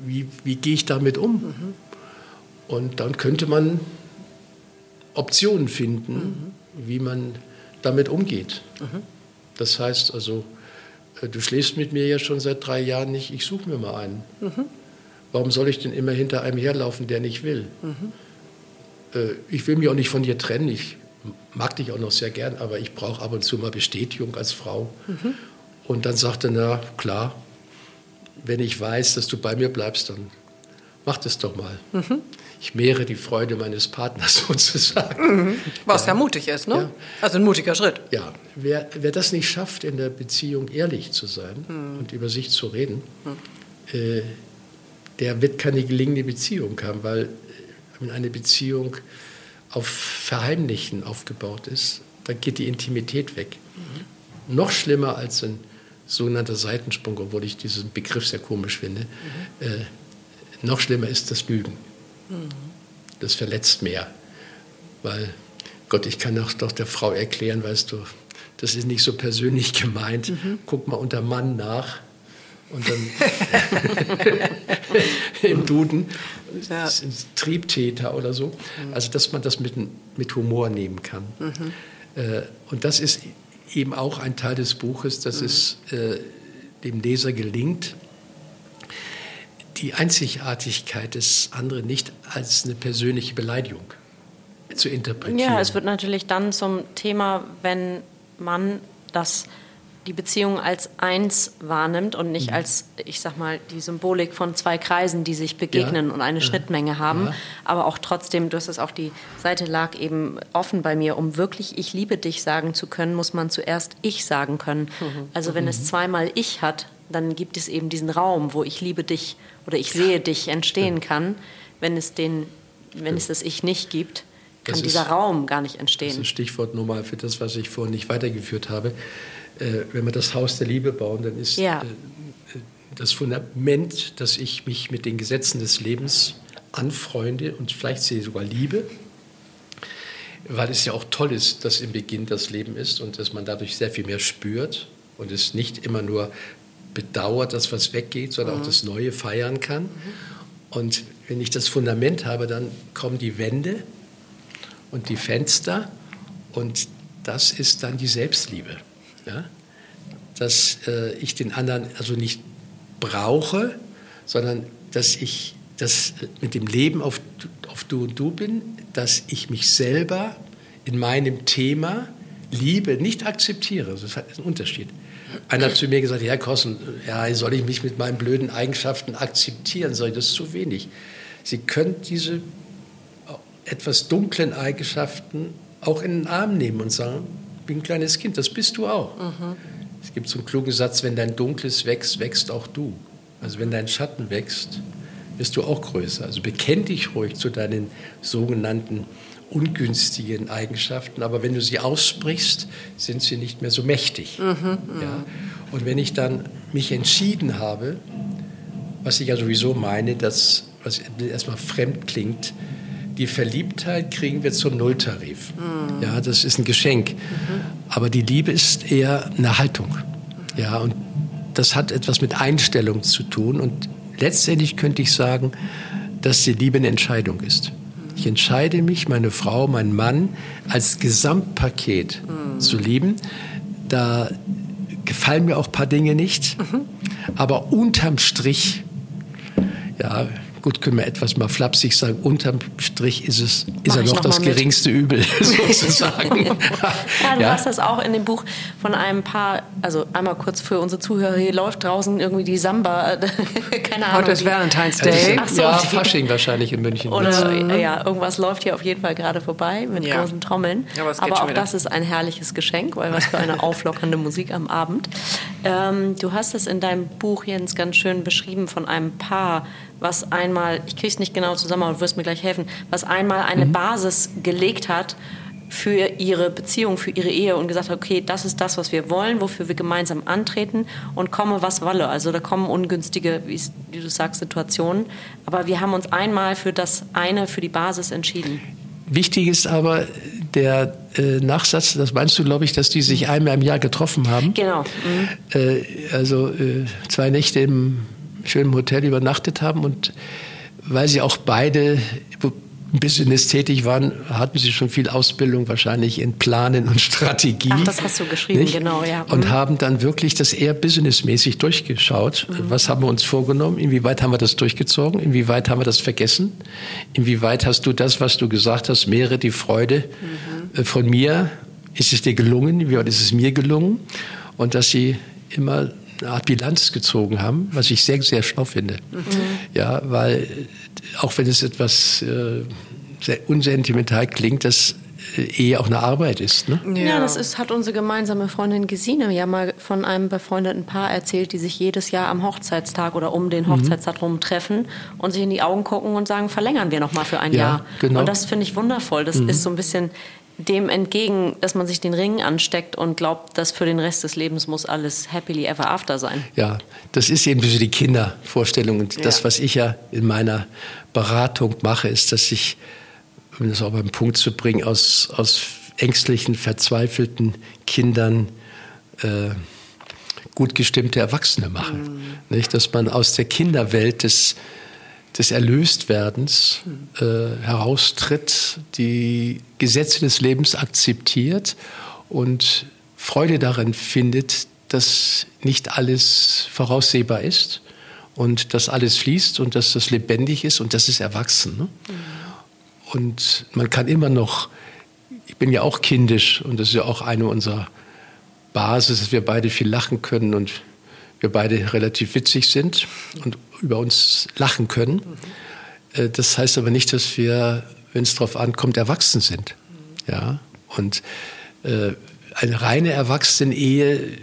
wie, wie gehe ich damit um? Mhm. Und dann könnte man Optionen finden, mhm. wie man damit umgeht. Mhm. Das heißt also, äh, du schläfst mit mir ja schon seit drei Jahren nicht, ich suche mir mal einen. Warum soll ich denn immer hinter einem herlaufen, der nicht will? Äh, ich will mich auch nicht von dir trennen, ich mag dich auch noch sehr gern, aber ich brauche ab und zu mal Bestätigung als Frau. Und dann sagte er, na klar, wenn ich weiß, dass du bei mir bleibst, dann mach das doch mal. Mhm. Ich mehre die Freude meines Partners sozusagen. Mhm. Was ja. ja. mutig ist, ne? Ja. Also ein mutiger Schritt. Ja, wer, wer das nicht schafft, in der Beziehung ehrlich zu sein mhm. und über sich zu reden, mhm. äh, der wird keine gelingende Beziehung haben, weil wenn eine Beziehung auf Verheimlichen aufgebaut ist, dann geht die Intimität weg. Mhm. noch schlimmer als ein sogenannter Seitensprung, obwohl ich diesen Begriff sehr komisch finde. Mhm. Äh, noch schlimmer ist das Lügen. Mhm. Das verletzt mehr. Weil, Gott, ich kann auch doch der Frau erklären, weißt du, das ist nicht so persönlich gemeint. Mhm. Guck mal unter Mann nach und dann im Duden ja. Triebtäter oder so. Mhm. Also dass man das mit, mit Humor nehmen kann. Mhm. Äh, und das ist eben auch ein Teil des Buches, dass mhm. es äh, dem Leser gelingt, die Einzigartigkeit des anderen nicht als eine persönliche Beleidigung zu interpretieren. Ja, es wird natürlich dann zum Thema, wenn man das die Beziehung als eins wahrnimmt und nicht mhm. als, ich sag mal, die Symbolik von zwei Kreisen, die sich begegnen ja. und eine ja. Schnittmenge haben. Ja. Aber auch trotzdem, du hast es auch, die Seite lag eben offen bei mir, um wirklich ich liebe dich sagen zu können, muss man zuerst ich sagen können. Mhm. Also wenn mhm. es zweimal ich hat, dann gibt es eben diesen Raum, wo ich liebe dich oder ich sehe dich entstehen kann. Wenn es den, wenn es das Ich nicht gibt, kann das dieser ist, Raum gar nicht entstehen. Das ist ein Stichwort nochmal für das, was ich vorhin nicht weitergeführt habe wenn wir das Haus der Liebe bauen, dann ist ja. äh, das Fundament, dass ich mich mit den Gesetzen des Lebens anfreunde und vielleicht sie sogar liebe, weil es ja auch toll ist, dass im Beginn das Leben ist und dass man dadurch sehr viel mehr spürt und es nicht immer nur bedauert, dass was weggeht, sondern mhm. auch das Neue feiern kann. Mhm. Und wenn ich das Fundament habe, dann kommen die Wände und die Fenster und das ist dann die Selbstliebe ja? dass äh, ich den anderen also nicht brauche, sondern dass ich das mit dem Leben auf, auf Du und Du bin, dass ich mich selber in meinem Thema Liebe nicht akzeptiere. Das ist ein Unterschied. Einer hat zu mir gesagt, Herr Kossen, ja, soll ich mich mit meinen blöden Eigenschaften akzeptieren? Soll ich das zu wenig? Sie können diese etwas dunklen Eigenschaften auch in den Arm nehmen und sagen, wie ein kleines Kind, das bist du auch. Mhm. Es gibt so einen klugen Satz, wenn dein Dunkles wächst, wächst auch du. Also wenn dein Schatten wächst, wirst du auch größer. Also bekenn dich ruhig zu deinen sogenannten ungünstigen Eigenschaften, aber wenn du sie aussprichst, sind sie nicht mehr so mächtig. Mhm, mhm. ja? Und wenn ich dann mich entschieden habe, was ich ja sowieso meine, dass, was erstmal fremd klingt, die Verliebtheit kriegen wir zum Nulltarif. Mhm. Ja, das ist ein Geschenk. Mhm. Aber die Liebe ist eher eine Haltung. Ja, und das hat etwas mit Einstellung zu tun. Und letztendlich könnte ich sagen, dass die Liebe eine Entscheidung ist. Ich entscheide mich, meine Frau, meinen Mann als Gesamtpaket mhm. zu lieben. Da gefallen mir auch ein paar Dinge nicht. Aber unterm Strich, ja, gut, können wir etwas mal flapsig sagen, unterm Strich ist es ist er noch, noch das geringste Übel, sozusagen. ja, du ja? hast das auch in dem Buch von einem Paar, also einmal kurz für unsere Zuhörer, hier läuft draußen irgendwie die Samba, keine Ahnung. Heute ist Valentine's Day. Ach so, ja, Fasching wahrscheinlich in München. Oder mhm. ja, irgendwas läuft hier auf jeden Fall gerade vorbei mit ja. großen Trommeln. Ja, aber, aber auch das ist ein herrliches Geschenk, weil was für eine auflockernde Musik am Abend. Ähm, du hast es in deinem Buch, Jens, ganz schön beschrieben von einem Paar, was einmal, ich kriege es nicht genau zusammen, aber du wirst mir gleich helfen, was einmal eine mhm. Basis gelegt hat für ihre Beziehung, für ihre Ehe und gesagt hat, okay, das ist das, was wir wollen, wofür wir gemeinsam antreten und komme, was wolle. Also da kommen ungünstige, wie du sagst, Situationen. Aber wir haben uns einmal für das eine, für die Basis entschieden. Wichtig ist aber der äh, Nachsatz, das meinst du, glaube ich, dass die sich einmal im Jahr getroffen haben. Genau. Mhm. Äh, also äh, zwei Nächte im schönen Hotel übernachtet haben und weil sie auch beide Business tätig waren, hatten sie schon viel Ausbildung wahrscheinlich in Planen und Strategie. Ach, das hast du geschrieben, nicht? genau, ja. Und mhm. haben dann wirklich das eher businessmäßig durchgeschaut. Mhm. Was haben wir uns vorgenommen? Inwieweit haben wir das durchgezogen? Inwieweit haben wir das vergessen? Inwieweit hast du das, was du gesagt hast, Meere, die Freude mhm. Äh, von mir? Ist es dir gelungen? Inwieweit ist es mir gelungen? Und dass sie immer eine Art Bilanz gezogen haben, was ich sehr, sehr schlau finde. Mhm. Ja, weil auch wenn es etwas äh, sehr unsentimental klingt, das äh, Ehe auch eine Arbeit ist. Ne? Ja. ja, das ist, hat unsere gemeinsame Freundin Gesine ja mal von einem befreundeten Paar erzählt, die sich jedes Jahr am Hochzeitstag oder um den mhm. Hochzeitstag herum treffen und sich in die Augen gucken und sagen, verlängern wir noch mal für ein ja, Jahr. Genau. Und das finde ich wundervoll. Das mhm. ist so ein bisschen dem entgegen, dass man sich den Ring ansteckt und glaubt, dass für den Rest des Lebens muss alles happily ever after sein. Ja, das ist eben so die Kindervorstellung. Und ja. das, was ich ja in meiner Beratung mache, ist, dass ich, um das auch beim Punkt zu bringen, aus, aus ängstlichen, verzweifelten Kindern äh, gut gestimmte Erwachsene mache. Mhm. Nicht? Dass man aus der Kinderwelt des des Erlöstwerdens äh, heraustritt, die Gesetze des Lebens akzeptiert und Freude darin findet, dass nicht alles voraussehbar ist und dass alles fließt und dass das lebendig ist und das ist erwachsen. Ne? Mhm. Und man kann immer noch, ich bin ja auch kindisch und das ist ja auch eine unserer Basis, dass wir beide viel lachen können und wir beide relativ witzig sind und über uns lachen können. Mhm. Das heißt aber nicht, dass wir, wenn es darauf ankommt, erwachsen sind. Ja? Und äh, eine reine Erwachsene-Ehe,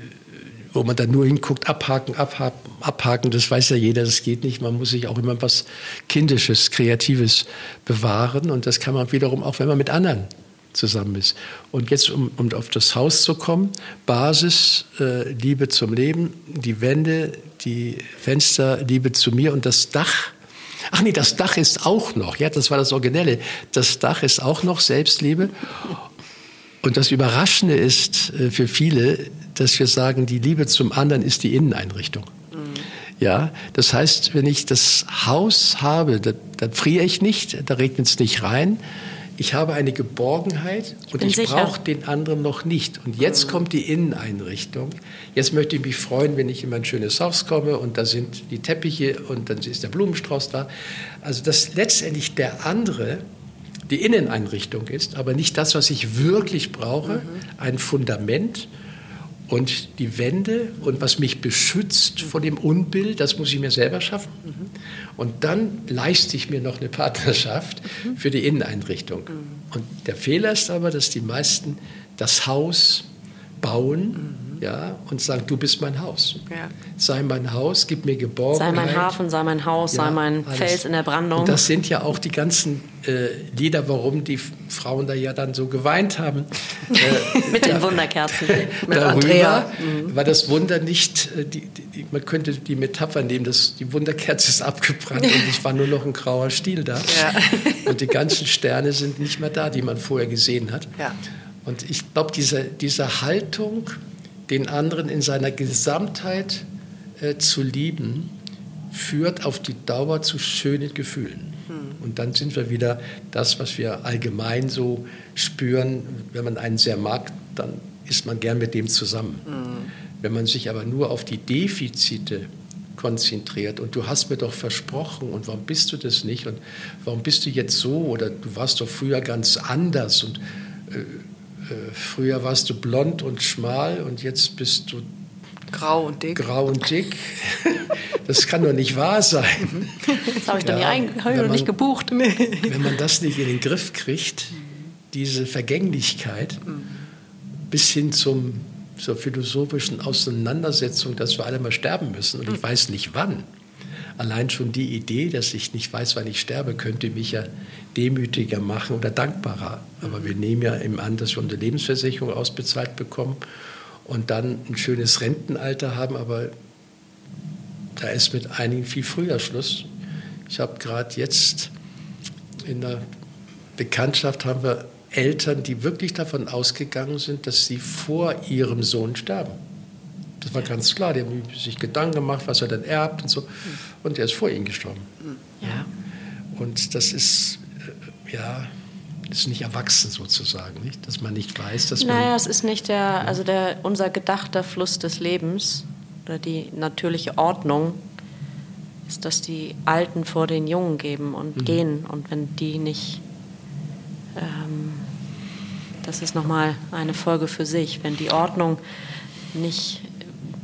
wo man dann nur hinguckt, abhaken, abhaken, abhaken, das weiß ja jeder, das geht nicht. Man muss sich auch immer was Kindisches, Kreatives bewahren. Und das kann man wiederum auch, wenn man mit anderen zusammen ist. Und jetzt, um, um auf das Haus zu kommen, Basis, äh, Liebe zum Leben, die Wände, die Fenster, Liebe zu mir und das Dach. Ach nee, das Dach ist auch noch, ja, das war das Originelle. Das Dach ist auch noch Selbstliebe. Und das Überraschende ist äh, für viele, dass wir sagen, die Liebe zum anderen ist die Inneneinrichtung. Mhm. Ja, das heißt, wenn ich das Haus habe, da, da friere ich nicht, da regnet es nicht rein, ich habe eine Geborgenheit und ich, ich brauche den anderen noch nicht. Und jetzt mhm. kommt die Inneneinrichtung. Jetzt möchte ich mich freuen, wenn ich in mein schönes Haus komme und da sind die Teppiche und dann ist der Blumenstrauß da. Also dass letztendlich der andere die Inneneinrichtung ist, aber nicht das, was ich wirklich brauche, mhm. ein Fundament und die Wände und was mich beschützt vor dem Unbill, das muss ich mir selber schaffen. Mhm. Und dann leiste ich mir noch eine Partnerschaft mhm. für die Inneneinrichtung. Mhm. Und der Fehler ist aber, dass die meisten das Haus bauen ja, und sagen, du bist mein Haus. Ja. Sei mein Haus, gib mir Geborgenheit. Sei mein Hafen, sei mein Haus, ja, sei mein alles. Fels in der Brandung. Und das sind ja auch die ganzen äh, Lieder, warum die Frauen da ja dann so geweint haben. Äh, Mit den Wunderkerzen. Mit darüber, Andrea. Mhm. War das Wunder nicht, äh, die, die, man könnte die Metapher nehmen, dass die Wunderkerze ist abgebrannt und es war nur noch ein grauer Stiel da. Ja. Und die ganzen Sterne sind nicht mehr da, die man vorher gesehen hat. Ja. Und ich glaube, diese, diese Haltung, den anderen in seiner Gesamtheit äh, zu lieben, führt auf die Dauer zu schönen Gefühlen. Hm. Und dann sind wir wieder das, was wir allgemein so spüren. Wenn man einen sehr mag, dann ist man gern mit dem zusammen. Hm. Wenn man sich aber nur auf die Defizite konzentriert und du hast mir doch versprochen und warum bist du das nicht und warum bist du jetzt so oder du warst doch früher ganz anders und äh, früher warst du blond und schmal und jetzt bist du grau und dick. Grau und dick. Das kann doch nicht wahr sein. Das habe ich ja, doch nicht, hab noch nicht gebucht. Wenn man das nicht in den Griff kriegt, diese Vergänglichkeit, bis hin zum, zur philosophischen Auseinandersetzung, dass wir alle mal sterben müssen und ich weiß nicht wann. Allein schon die Idee, dass ich nicht weiß, wann ich sterbe, könnte mich ja demütiger machen oder dankbarer. Aber wir nehmen ja eben an, dass wir unsere Lebensversicherung ausbezahlt bekommen und dann ein schönes Rentenalter haben, aber da ist mit einigen viel früher Schluss. Ich habe gerade jetzt in der Bekanntschaft haben wir Eltern, die wirklich davon ausgegangen sind, dass sie vor ihrem Sohn sterben. Das war ganz klar. Die haben sich Gedanken gemacht, was er dann erbt und so. Und er ist vor ihnen gestorben. Ja. Und das ist, äh, ja, ist nicht erwachsen sozusagen, nicht? dass man nicht weiß, dass man. Naja, es ist nicht der, also der, unser gedachter Fluss des Lebens oder die natürliche Ordnung ist, dass die Alten vor den Jungen geben und mhm. gehen. Und wenn die nicht, ähm, das ist nochmal eine Folge für sich, wenn die Ordnung nicht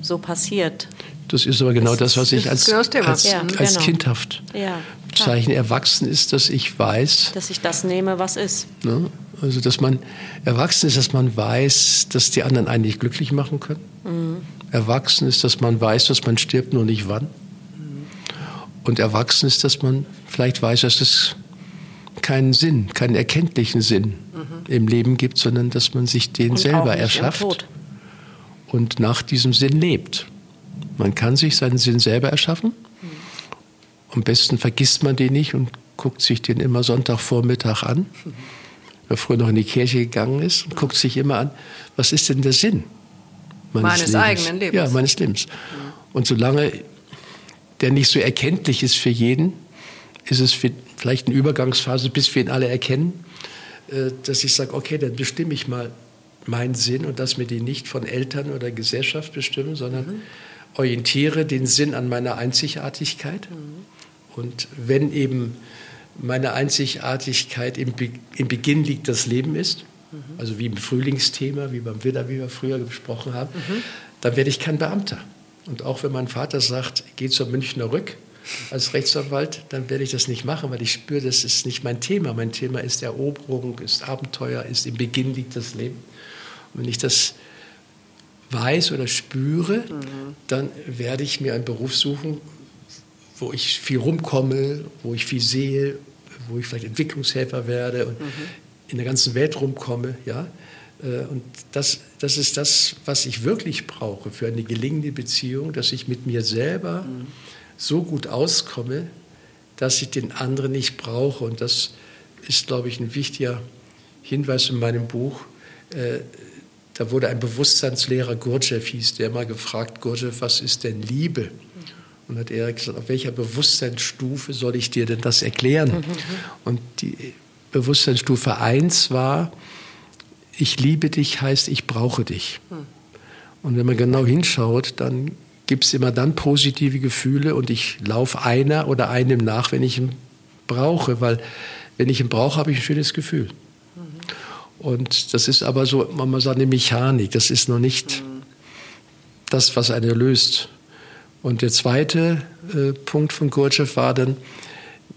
so passiert. Das ist aber genau das, das was ich als, als, ja, als genau. kindhaft ja, bezeichne. Erwachsen ist, dass ich weiß. Dass ich das nehme, was ist. Ne? Also, dass man erwachsen ist, dass man weiß, dass die anderen eigentlich glücklich machen können. Mhm. Erwachsen ist, dass man weiß, dass man stirbt, nur nicht wann. Mhm. Und erwachsen ist, dass man vielleicht weiß, dass es keinen Sinn, keinen erkenntlichen Sinn mhm im Leben gibt, sondern dass man sich den Und selber nicht erschafft und nach diesem Sinn lebt. Man kann sich seinen Sinn selber erschaffen. Am besten vergisst man den nicht und guckt sich den immer Sonntagvormittag an. Wer früher noch in die Kirche gegangen ist und guckt sich immer an, was ist denn der Sinn Meines eigenen Lebens. Ja, meines Lebens. Und solange der nicht so erkenntlich ist für jeden, ist es vielleicht eine Übergangsphase, bis wir ihn alle erkennen, äh, dass ich sage, okay, dann bestimme ich mal meinen Sinn und lass mir den nicht von Eltern oder Gesellschaft bestimmen, sondern orientiere den Sinn an meiner Einzigartigkeit. Und wenn eben meine Einzigartigkeit im, Be im Beginn liegt, das Leben ist, also wie im Frühlingsthema, wie beim Widder, wie wir früher gesprochen haben, dann werde ich kein Beamter. Und auch wenn mein Vater sagt, geh zur Münchner Rück als Rechtsanwalt, dann werde ich das nicht machen, weil ich spüre, das ist nicht mein Thema. Mein Thema ist Eroberung, ist Abenteuer, ist im Beginn liegt das Leben. Und wenn ich das weiß oder spüre, dann werde ich mir einen Beruf suchen, wo ich viel rumkomme, wo ich viel sehe, wo ich vielleicht Entwicklungshelfer werde und in der ganzen Welt rumkomme. Ja? Äh, Und das, das ist das, was ich wirklich brauche für eine gelingende Beziehung, dass ich mit mir selber so gut auskomme, dass ich den anderen nicht brauche. Und das ist, glaube ich, ein wichtiger Hinweis in meinem Buch. Da wurde ein Bewusstseinslehrer, Gurdjieff hieß, der mal gefragt, Gurdjieff, was ist denn Liebe? Und hat er gesagt, auf welcher Bewusstseinsstufe soll ich dir denn das erklären? Und die Bewusstseinsstufe 1 war, ich liebe dich heißt, ich brauche dich. Und wenn man genau hinschaut, dann gibt es immer dann positive Gefühle und ich laufe einer oder einem nach, wenn ich ihn brauche, weil wenn ich ihn brauche, habe ich ein schönes Gefühl. Und das ist aber so, man muss sagen, eine Mechanik, das ist noch nicht das, was eine löst. Und der zweite äh, Punkt von Gurdjieff war dann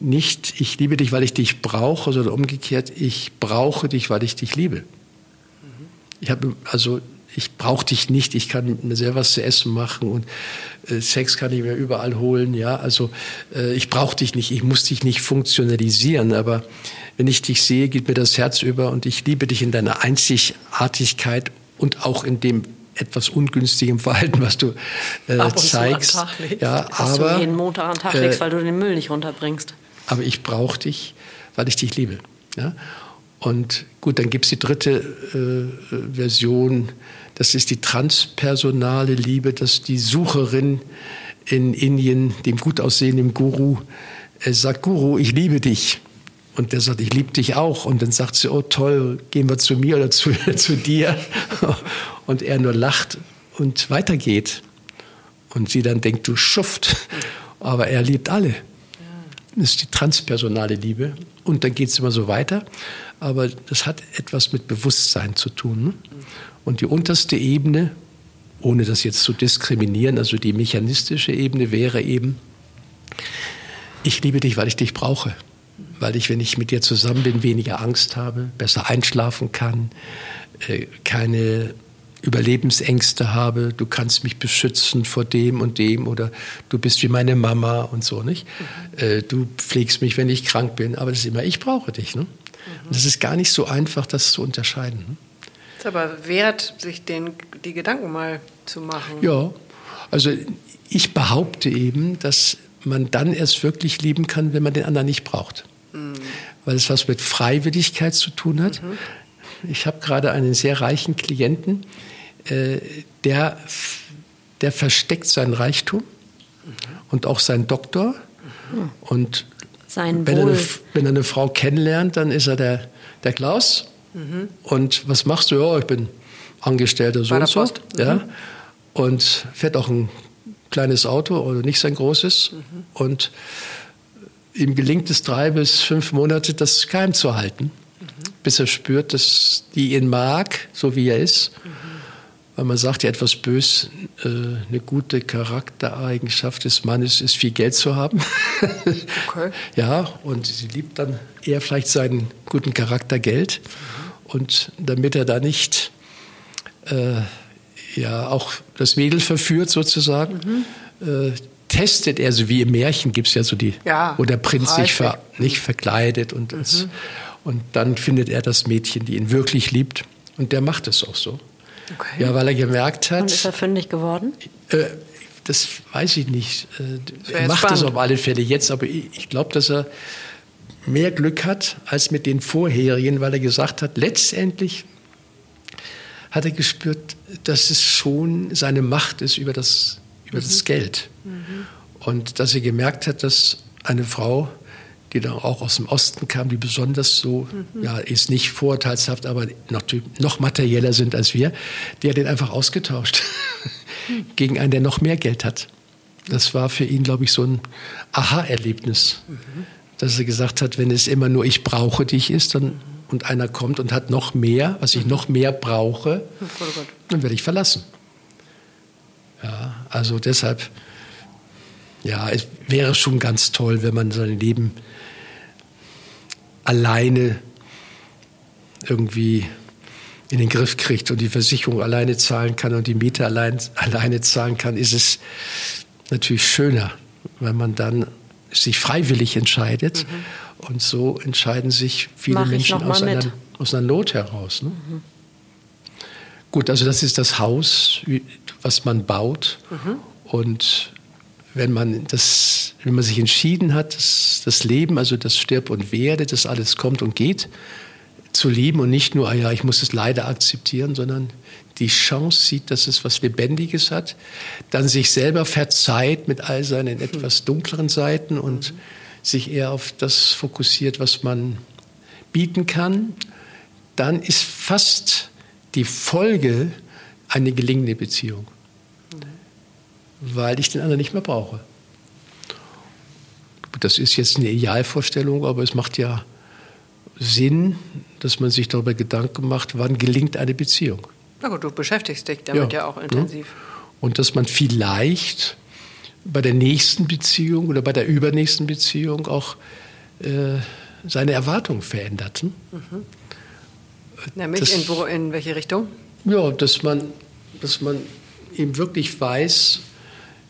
nicht, ich liebe dich, weil ich dich brauche, sondern umgekehrt, ich brauche dich, weil ich dich liebe. Ich habe also ich brauche dich nicht, ich kann mir selber was zu essen machen und äh, Sex kann ich mir überall holen, ja. Also äh, ich brauche dich nicht, ich muss dich nicht funktionalisieren, aber wenn ich dich sehe, geht mir das Herz über und ich liebe dich in deiner Einzigartigkeit und auch in dem etwas ungünstigen Verhalten, was du äh, Ab und zu an. Tag legst. Ja, Was aber du jeden Montag an den Tag äh, legst, weil du den Müll nicht runterbringst. aber ich brauche dich, weil ich dich liebe. Ja? Und gut, dann gibt es die dritte äh, Version, das ist die transpersonale Liebe, dass die Sucherin in Indien, dem gut aussehenden Guru, äh, sagt, Guru, ich liebe dich. Und der sagt, ich liebe dich auch. Und dann sagt sie, oh toll, gehen wir zu mir oder zu, zu dir. Und er nur lacht und weitergeht. Und sie dann denkt, du Schuft. Aber er liebt alle. Das ist die transpersonale Liebe. Und dann geht es immer so weiter. Aber das hat etwas mit Bewusstsein zu tun. Ne? Und die unterste Ebene, ohne das jetzt zu diskriminieren, also die mechanistische Ebene wäre eben, ich liebe dich, weil ich dich brauche. Weil ich, wenn ich mit dir zusammen bin, weniger Angst habe, besser einschlafen kann, äh, keine Überlebensängste habe, du kannst mich beschützen vor dem und dem oder du bist wie meine Mama und so, nicht? Äh, Du pflegst mich, wenn ich krank bin, aber das ist immer, ich brauche dich, ne? Und das ist gar nicht so einfach, das zu unterscheiden. Ist aber wert, sich den, die Gedanken mal zu machen. Ja, also ich behaupte eben, dass man dann erst wirklich lieben kann, wenn man den anderen nicht braucht. Weil es was mit Freiwilligkeit zu tun hat. Ich habe gerade einen sehr reichen Klienten, äh, der, der versteckt seinen Reichtum und auch seinen Doktor. Und Sein wenn er, eine, Wohl. wenn er eine Frau kennenlernt, dann ist er der, der Klaus. Und was machst du? Ja, ich bin Angestellter so und so. Post. Ja. Und fährt auch ein kleines Auto oder nicht sein großes. Und ihm gelingt es drei bis fünf Monate, das geheim zu halten, bis er spürt, dass die ihn mag, so wie er ist. Weil man sagt ja etwas bös, äh, eine gute Charaktereigenschaft des Mannes ist, viel Geld zu haben. Okay. Ja, und sie liebt dann eher vielleicht seinen guten Charakter Geld. Und damit er da nicht äh, ja auch das Mädel verführt sozusagen, äh, testet er, so wie im Märchen gibt es ja so die, Ja, wo der Prinz sich ver, nicht verkleidet und, das, Und dann findet er das Mädchen, die ihn wirklich liebt. Und der macht es auch so. Okay. Ja, weil er gemerkt hat. Und ist er fündig geworden? Äh, das weiß ich nicht. Äh, er macht es auf alle Fälle jetzt, aber ich, ich glaube, dass er mehr Glück hat als mit den vorherigen, weil er gesagt hat, letztendlich hat er gespürt, dass es schon seine Macht ist über das, über mhm. das Geld. Mhm. Und dass er gemerkt hat, dass eine Frau, die dann auch aus dem Osten kam, die besonders so, mhm. ja, ist nicht vorurteilshaft, aber noch, noch materieller sind als wir, die hat den einfach ausgetauscht mhm. gegen einen, der noch mehr Geld hat. Das war für ihn, glaube ich, so ein Aha-Erlebnis, mhm. dass er gesagt hat, wenn es immer nur ich brauche dich ist, dann und einer kommt und hat noch mehr, was ich noch mehr brauche, dann werde ich verlassen. Ja, also deshalb, ja, es wäre schon ganz toll, wenn man sein Leben alleine irgendwie in den Griff kriegt und die Versicherung alleine zahlen kann und die Miete allein, alleine zahlen kann, ist es natürlich schöner, wenn man dann sich freiwillig entscheidet. Mhm und so entscheiden sich viele Menschen aus einer, aus einer, Not heraus. Ne? Mhm. Gut, also das ist das Haus, was man baut. Mhm. Und wenn man, das, wenn man sich entschieden hat, das, das Leben, also das Stirb und Werde, das alles kommt und geht, zu lieben und nicht nur, ah ja, ich muss es leider akzeptieren, sondern die Chance sieht, dass es was Lebendiges hat, dann sich selber verzeiht mit all seinen etwas dunkleren Seiten und mhm. sich eher auf das fokussiert, was man bieten kann, dann ist fast die Folge eine gelingende Beziehung, weil ich den anderen nicht mehr brauche. Das ist jetzt eine Idealvorstellung, aber es macht ja Sinn, dass man sich darüber Gedanken macht, wann gelingt eine Beziehung. Na gut, du beschäftigst dich damit ja, ja auch intensiv. Und dass man vielleicht bei der nächsten Beziehung oder bei der übernächsten Beziehung auch äh, seine Erwartungen veränderten. Mhm. Nämlich das, in, wo, in welche Richtung? Ja, dass man, dass man eben wirklich weiß,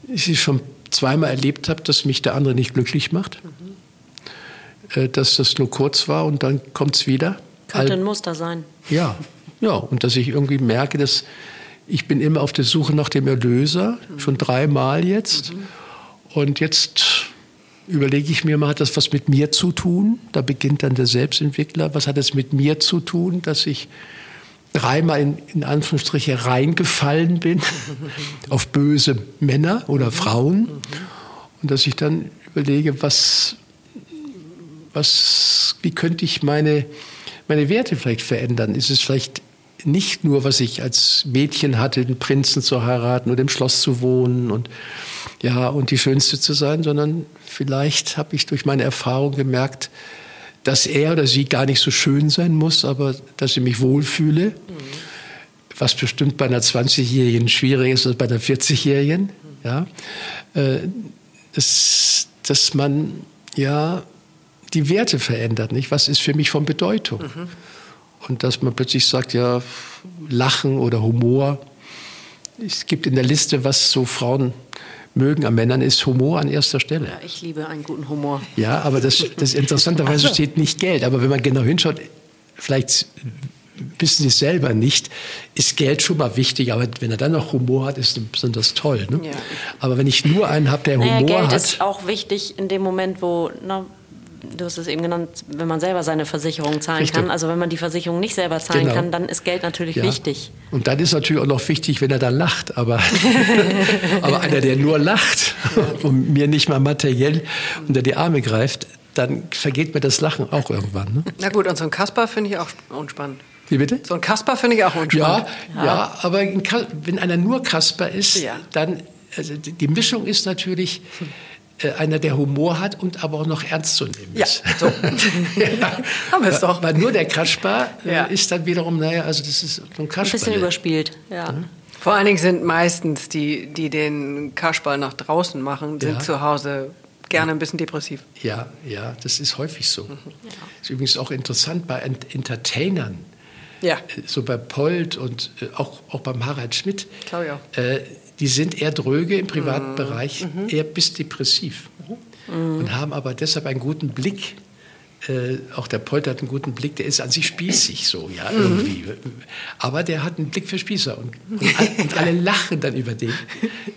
ich schon zweimal erlebt habe, dass mich der andere nicht glücklich macht. Mhm. Äh, dass das nur kurz war und dann kommt es wieder. Könnte ein Muster sein. Ja, ja. Und dass ich irgendwie merke, dass ich bin immer auf der Suche nach dem Erlöser, schon dreimal jetzt. Und jetzt überlege ich mir mal, hat das was mit mir zu tun? Da beginnt dann der Selbstentwickler. Was hat es mit mir zu tun, dass ich dreimal in, in Anführungsstriche reingefallen bin auf böse Männer oder Frauen? Und dass ich dann überlege, was, was, wie könnte ich meine, meine Werte vielleicht verändern? Ist es vielleicht nicht nur, was ich als Mädchen hatte, den Prinzen zu heiraten oder im Schloss zu wohnen und ja und die Schönste zu sein, sondern vielleicht habe ich durch meine Erfahrung gemerkt, dass er oder sie gar nicht so schön sein muss, aber dass ich mich wohlfühle, mhm. was bestimmt bei einer 20-Jährigen schwieriger ist als bei einer 40-Jährigen. Mhm. Ja, äh, dass, dass man ja die Werte verändert, nicht? Was ist für mich von Bedeutung? Mhm. Und dass man plötzlich sagt, ja, Lachen oder Humor. Es gibt in der Liste, was so Frauen mögen an Männern, ist Humor an erster Stelle. Ja, ich liebe einen guten Humor. Ja, aber das, das interessanterweise steht nicht Geld. Aber wenn man genau hinschaut, vielleicht wissen Sie es selber nicht, ist Geld schon mal wichtig, aber wenn er dann noch Humor hat, ist besonders toll. Ne? Ja. Aber wenn ich nur einen habe, der naja, Humor Geld hat. Geld ist auch wichtig in dem Moment, wo na, du hast es eben genannt, wenn man selber seine Versicherung zahlen Richtig. kann. Also wenn man die Versicherung nicht selber zahlen genau. kann, dann ist Geld natürlich ja. wichtig. Und dann ist natürlich auch noch wichtig, wenn er dann lacht. Aber, aber einer, der nur lacht und mir nicht mal materiell unter die Arme greift, dann vergeht mir das Lachen auch irgendwann. Ne? Na gut, und so ein Kasper finde ich auch unspannend. Wie bitte? So ein Kasper finde ich auch unspannend. Ja, ja. ja aber wenn einer nur Kasper ist, ja. dann, also die Mischung ist natürlich, einer, der Humor hat und aber auch noch ernst zu nehmen ist. Ja, so. ja. Haben wir es doch. Weil nur der Kaspar äh, ja. ist dann wiederum, naja, also das ist so ein Kaspar. Ein bisschen überspielt, ja. Mhm. Vor allen Dingen sind meistens die, die den Kaspar nach draußen machen, sind ja. zu Hause gerne ein bisschen depressiv. Ja, ja, das ist häufig so. Mhm. Ja. Ist übrigens auch interessant bei Entertainern. Ja. Äh, so bei Polt und auch, auch beim Harald Schmidt. Glaube ich auch. Äh, die sind eher dröge im privaten mhm. Bereich, mhm. eher bis depressiv mhm. und haben aber deshalb einen guten Blick äh, auch der Polter hat einen guten Blick, der ist an sich spießig so, ja, mhm. irgendwie. Aber der hat einen Blick für Spießer und, und, und alle lachen dann über den,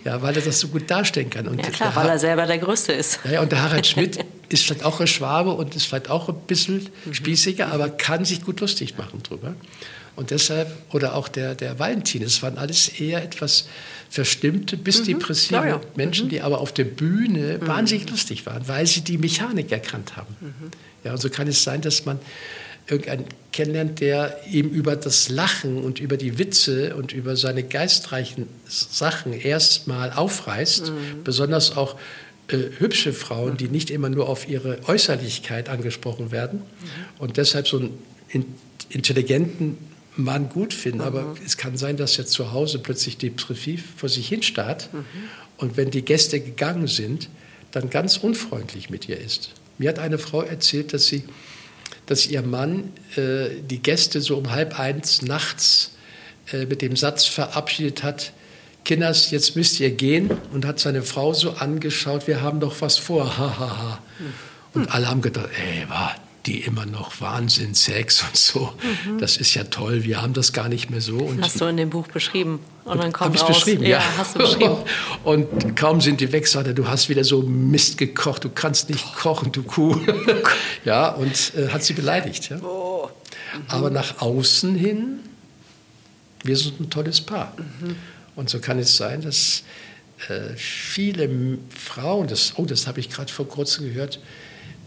ja, weil er das so gut darstellen kann. Und ja klar, weil er selber der Größte ist. Ja, und der Harald Schmidt ist vielleicht auch ein Schwabe und ist vielleicht auch ein bisschen mhm. spießiger, aber kann sich gut lustig machen drüber. Und deshalb, oder auch der, der Valentin, es waren alles eher etwas verstimmte bis mhm. depressive ja, ja. Menschen, mhm. die aber auf der Bühne mhm. wahnsinnig lustig waren, weil sie die Mechanik erkannt haben. Mhm. Ja, und so kann es sein, dass man irgendeinen kennenlernt, der ihm über das Lachen und über die Witze und über seine geistreichen Sachen erstmal aufreißt, mhm. besonders auch äh, hübsche Frauen, die nicht immer nur auf ihre Äußerlichkeit angesprochen werden mhm. und deshalb so einen intelligenten Mann gut finden, mhm. aber es kann sein, dass er zu Hause plötzlich depressiv vor sich hin starrt mhm. und wenn die Gäste gegangen sind, dann ganz unfreundlich mit ihr ist. Mir hat eine Frau erzählt, dass sie, dass ihr Mann äh, die Gäste so um halb eins nachts äh, mit dem Satz verabschiedet hat, Kinders, jetzt müsst ihr gehen und hat seine Frau so angeschaut, wir haben doch was vor, hahaha. Ha, ha. Und alle haben gedacht, ey, was? Die immer noch Wahnsinn, Sex und so. Mhm. Das ist ja toll, wir haben das gar nicht mehr so. Und hast du in dem Buch beschrieben. Und dann kommt Hab ich beschrieben, ja. ja. hast du beschrieben. und kaum sind die weg, sagt er, du hast wieder so Mist gekocht, du kannst nicht kochen, du Kuh. ja, und äh, hat sie beleidigt. Ja? Oh. Mhm. Aber nach außen hin, wir sind ein tolles Paar. Mhm. Und so kann es sein, dass äh, viele Frauen, das, oh, das habe ich gerade vor kurzem gehört,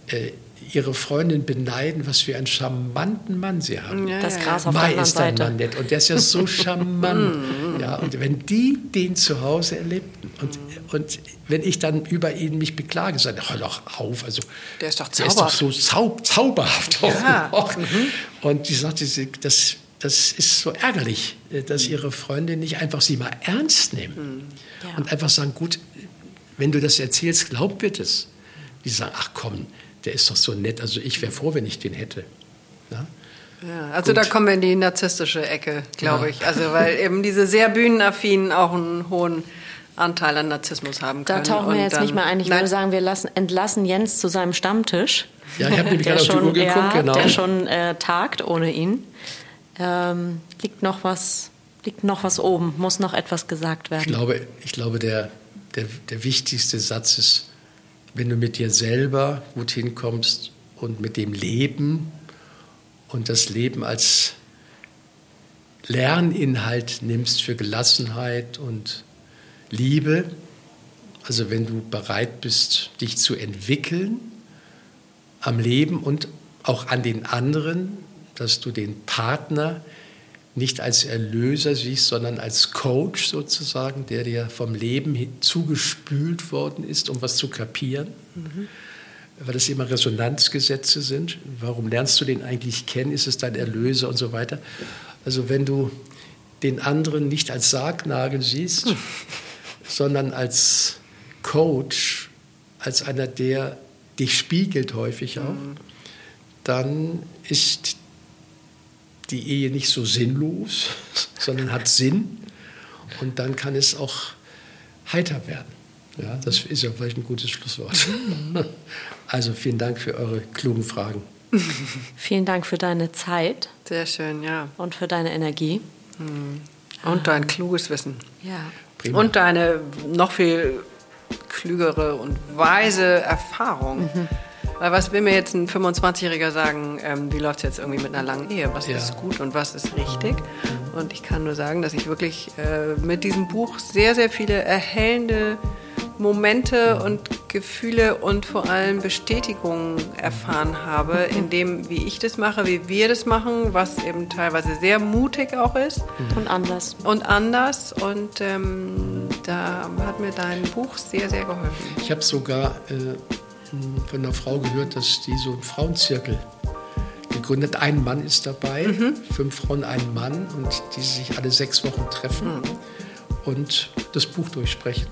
äh, ihre Freundin beneiden, was für einen charmanten Mann sie haben. Ja, das Gras auf Mai der ist Seite. Mann nett und der ist ja so charmant. ja, und wenn die den zu Hause erlebten und, und wenn ich dann über ihn mich beklage, sage ich, hör doch auf, also der ist doch, der ist doch so zau zauberhaft. Ja. Mhm. Und die sagte, das, das ist so ärgerlich, äh, dass ihre Freundin nicht einfach sie mal ernst nehmen mhm. ja. und einfach sagen, gut, wenn du das erzählst, glaub mir das. Die sagen, ach komm, der ist doch so nett. Also ich wäre froh, wenn ich den hätte. Ja? Ja, also Gut. da kommen wir in die narzisstische Ecke, glaube ja. ich. Also weil eben diese sehr bühnenaffinen auch einen hohen Anteil an Narzissmus haben können. Da tauchen wir jetzt dann, nicht mehr ein. Ich nein. würde sagen, wir lassen, entlassen Jens zu seinem Stammtisch. Ja, ich habe nämlich gerade auf die Uhr geguckt, ja, genau. Der schon äh, tagt ohne ihn. Ähm, liegt noch was liegt noch was oben, muss noch etwas gesagt werden. Ich glaube, ich glaube der, der, der wichtigste Satz ist, wenn du mit dir selber gut hinkommst und mit dem Leben und das Leben als Lerninhalt nimmst für Gelassenheit und Liebe, also wenn du bereit bist, dich zu entwickeln am Leben und auch an den anderen, dass du den Partner nicht als Erlöser siehst, sondern als Coach sozusagen, der dir vom Leben zugespült worden ist, um was zu kapieren. Mhm. Weil das immer Resonanzgesetze sind. Warum lernst du den eigentlich kennen? Ist es dein Erlöser und so weiter? Also wenn du den anderen nicht als Sargnagel siehst, mhm. sondern als Coach, als einer, der dich spiegelt häufig auch, mhm. dann ist die Ehe nicht so sinnlos, sondern hat Sinn. Und dann kann es auch heiter werden. Ja, das ist ja vielleicht ein gutes Schlusswort. Also vielen Dank für eure klugen Fragen. Vielen Dank für deine Zeit. Sehr schön, ja. Und für deine Energie. Hm. Und dein kluges Wissen. Ja. Prima. Und deine noch viel klügere und weise Erfahrung. Mhm. Weil was will mir jetzt ein 25-Jähriger sagen, ähm, wie läuft es jetzt irgendwie mit einer langen Ehe? Was ja. ist gut und was ist richtig? Und ich kann nur sagen, dass ich wirklich äh, mit diesem Buch sehr, sehr viele erhellende Momente und Gefühle und vor allem Bestätigungen erfahren habe, in dem, wie ich das mache, wie wir das machen, was eben teilweise sehr mutig auch ist. Und anders. Und anders. Und ähm, da hat mir dein Buch sehr, sehr geholfen. Ich habe sogar äh, von einer Frau gehört, dass die so einen Frauenzirkel gegründet. Ein Mann ist dabei, mhm. fünf Frauen, ein Mann und die sich alle sechs Wochen treffen mhm. und das Buch durchsprechen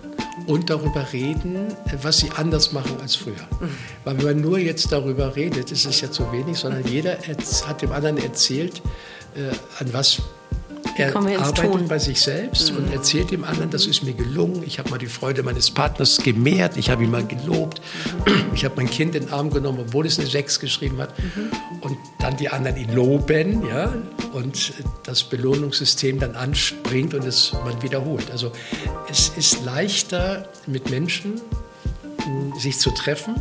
und darüber reden, was sie anders machen als früher. Mhm. Weil wenn man nur jetzt darüber redet, ist es ja zu wenig, sondern jeder hat dem anderen erzählt, äh, an was er arbeitet bei sich selbst mhm. und erzählt dem anderen, das ist mir gelungen. Ich habe mal die Freude meines Partners gemehrt. Ich habe ihn mal gelobt. Ich habe mein Kind in den Arm genommen, obwohl es eine Sechs geschrieben hat. Mhm. Und dann die anderen ihn loben, ja, und das Belohnungssystem dann anspringt und es man wiederholt. Also es ist leichter mit Menschen hm, sich zu treffen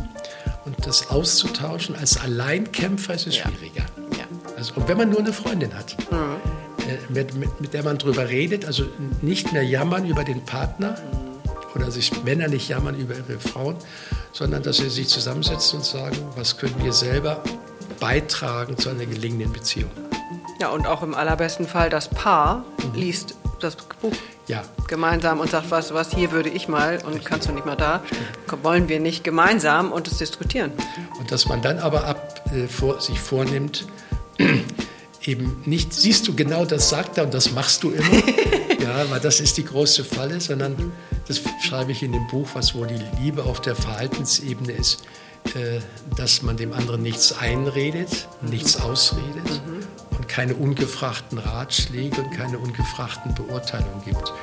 und das auszutauschen. Als Alleinkämpfer ist es ja. schwieriger. Ja. Also, und wenn man nur eine Freundin hat. Mhm mit, mit, mit, der man drüber redet, also nicht mehr jammern über den Partner oder sich Männer nicht jammern über ihre Frauen, sondern dass sie sich zusammensetzen und sagen, was können wir selber beitragen zu einer gelingenden Beziehung. Ja, und auch im allerbesten Fall das Paar mhm. liest das Buch ja. gemeinsam und sagt, was, was, hier würde ich mal und Richtig. kannst du nicht mal da, wollen wir nicht gemeinsam und es diskutieren. Und dass man dann aber ab, äh, vor, sich vornimmt, eben nicht, siehst du genau, das sagt er und das machst du immer. ja, weil das ist die große Falle, sondern das schreibe ich in dem Buch, was wohl die Liebe auf der Verhaltensebene ist, äh, dass man dem anderen nichts einredet, nichts ausredet mhm. und keine ungefragten Ratschläge und keine ungefragten Beurteilungen gibt.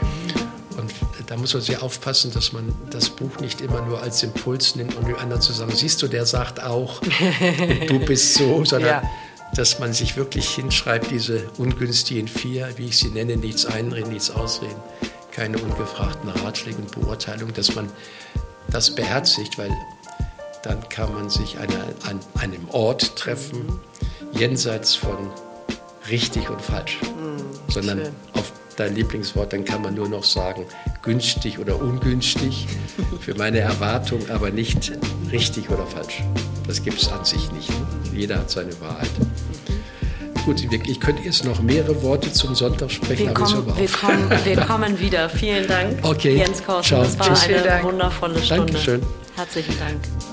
Und da muss man sehr aufpassen, dass man das Buch nicht immer nur als Impuls nimmt und mit anderen zusammen. Siehst du, der sagt auch, du bist so, sondern ja dass man sich wirklich hinschreibt, diese ungünstigen vier, wie ich sie nenne, nichts einreden, nichts ausreden, keine ungefragten Ratschläge und Beurteilungen, dass man das beherzigt, weil dann kann man sich eine, an einem Ort treffen, jenseits von richtig und falsch, mhm, sondern schön. auf dein Lieblingswort, dann kann man nur noch sagen, günstig oder ungünstig, für meine Erwartung, aber nicht richtig oder falsch. Das gibt es an sich nicht. Jeder hat seine Wahrheit. Gut, ich könnte jetzt noch mehrere Worte zum Sonntag sprechen, wir kommen, wir, kommen, wir kommen wieder. Vielen Dank, okay. Jens Korsen. Ciao. Das war Tschüss. eine wundervolle Stunde. Dankeschön. Herzlichen Dank.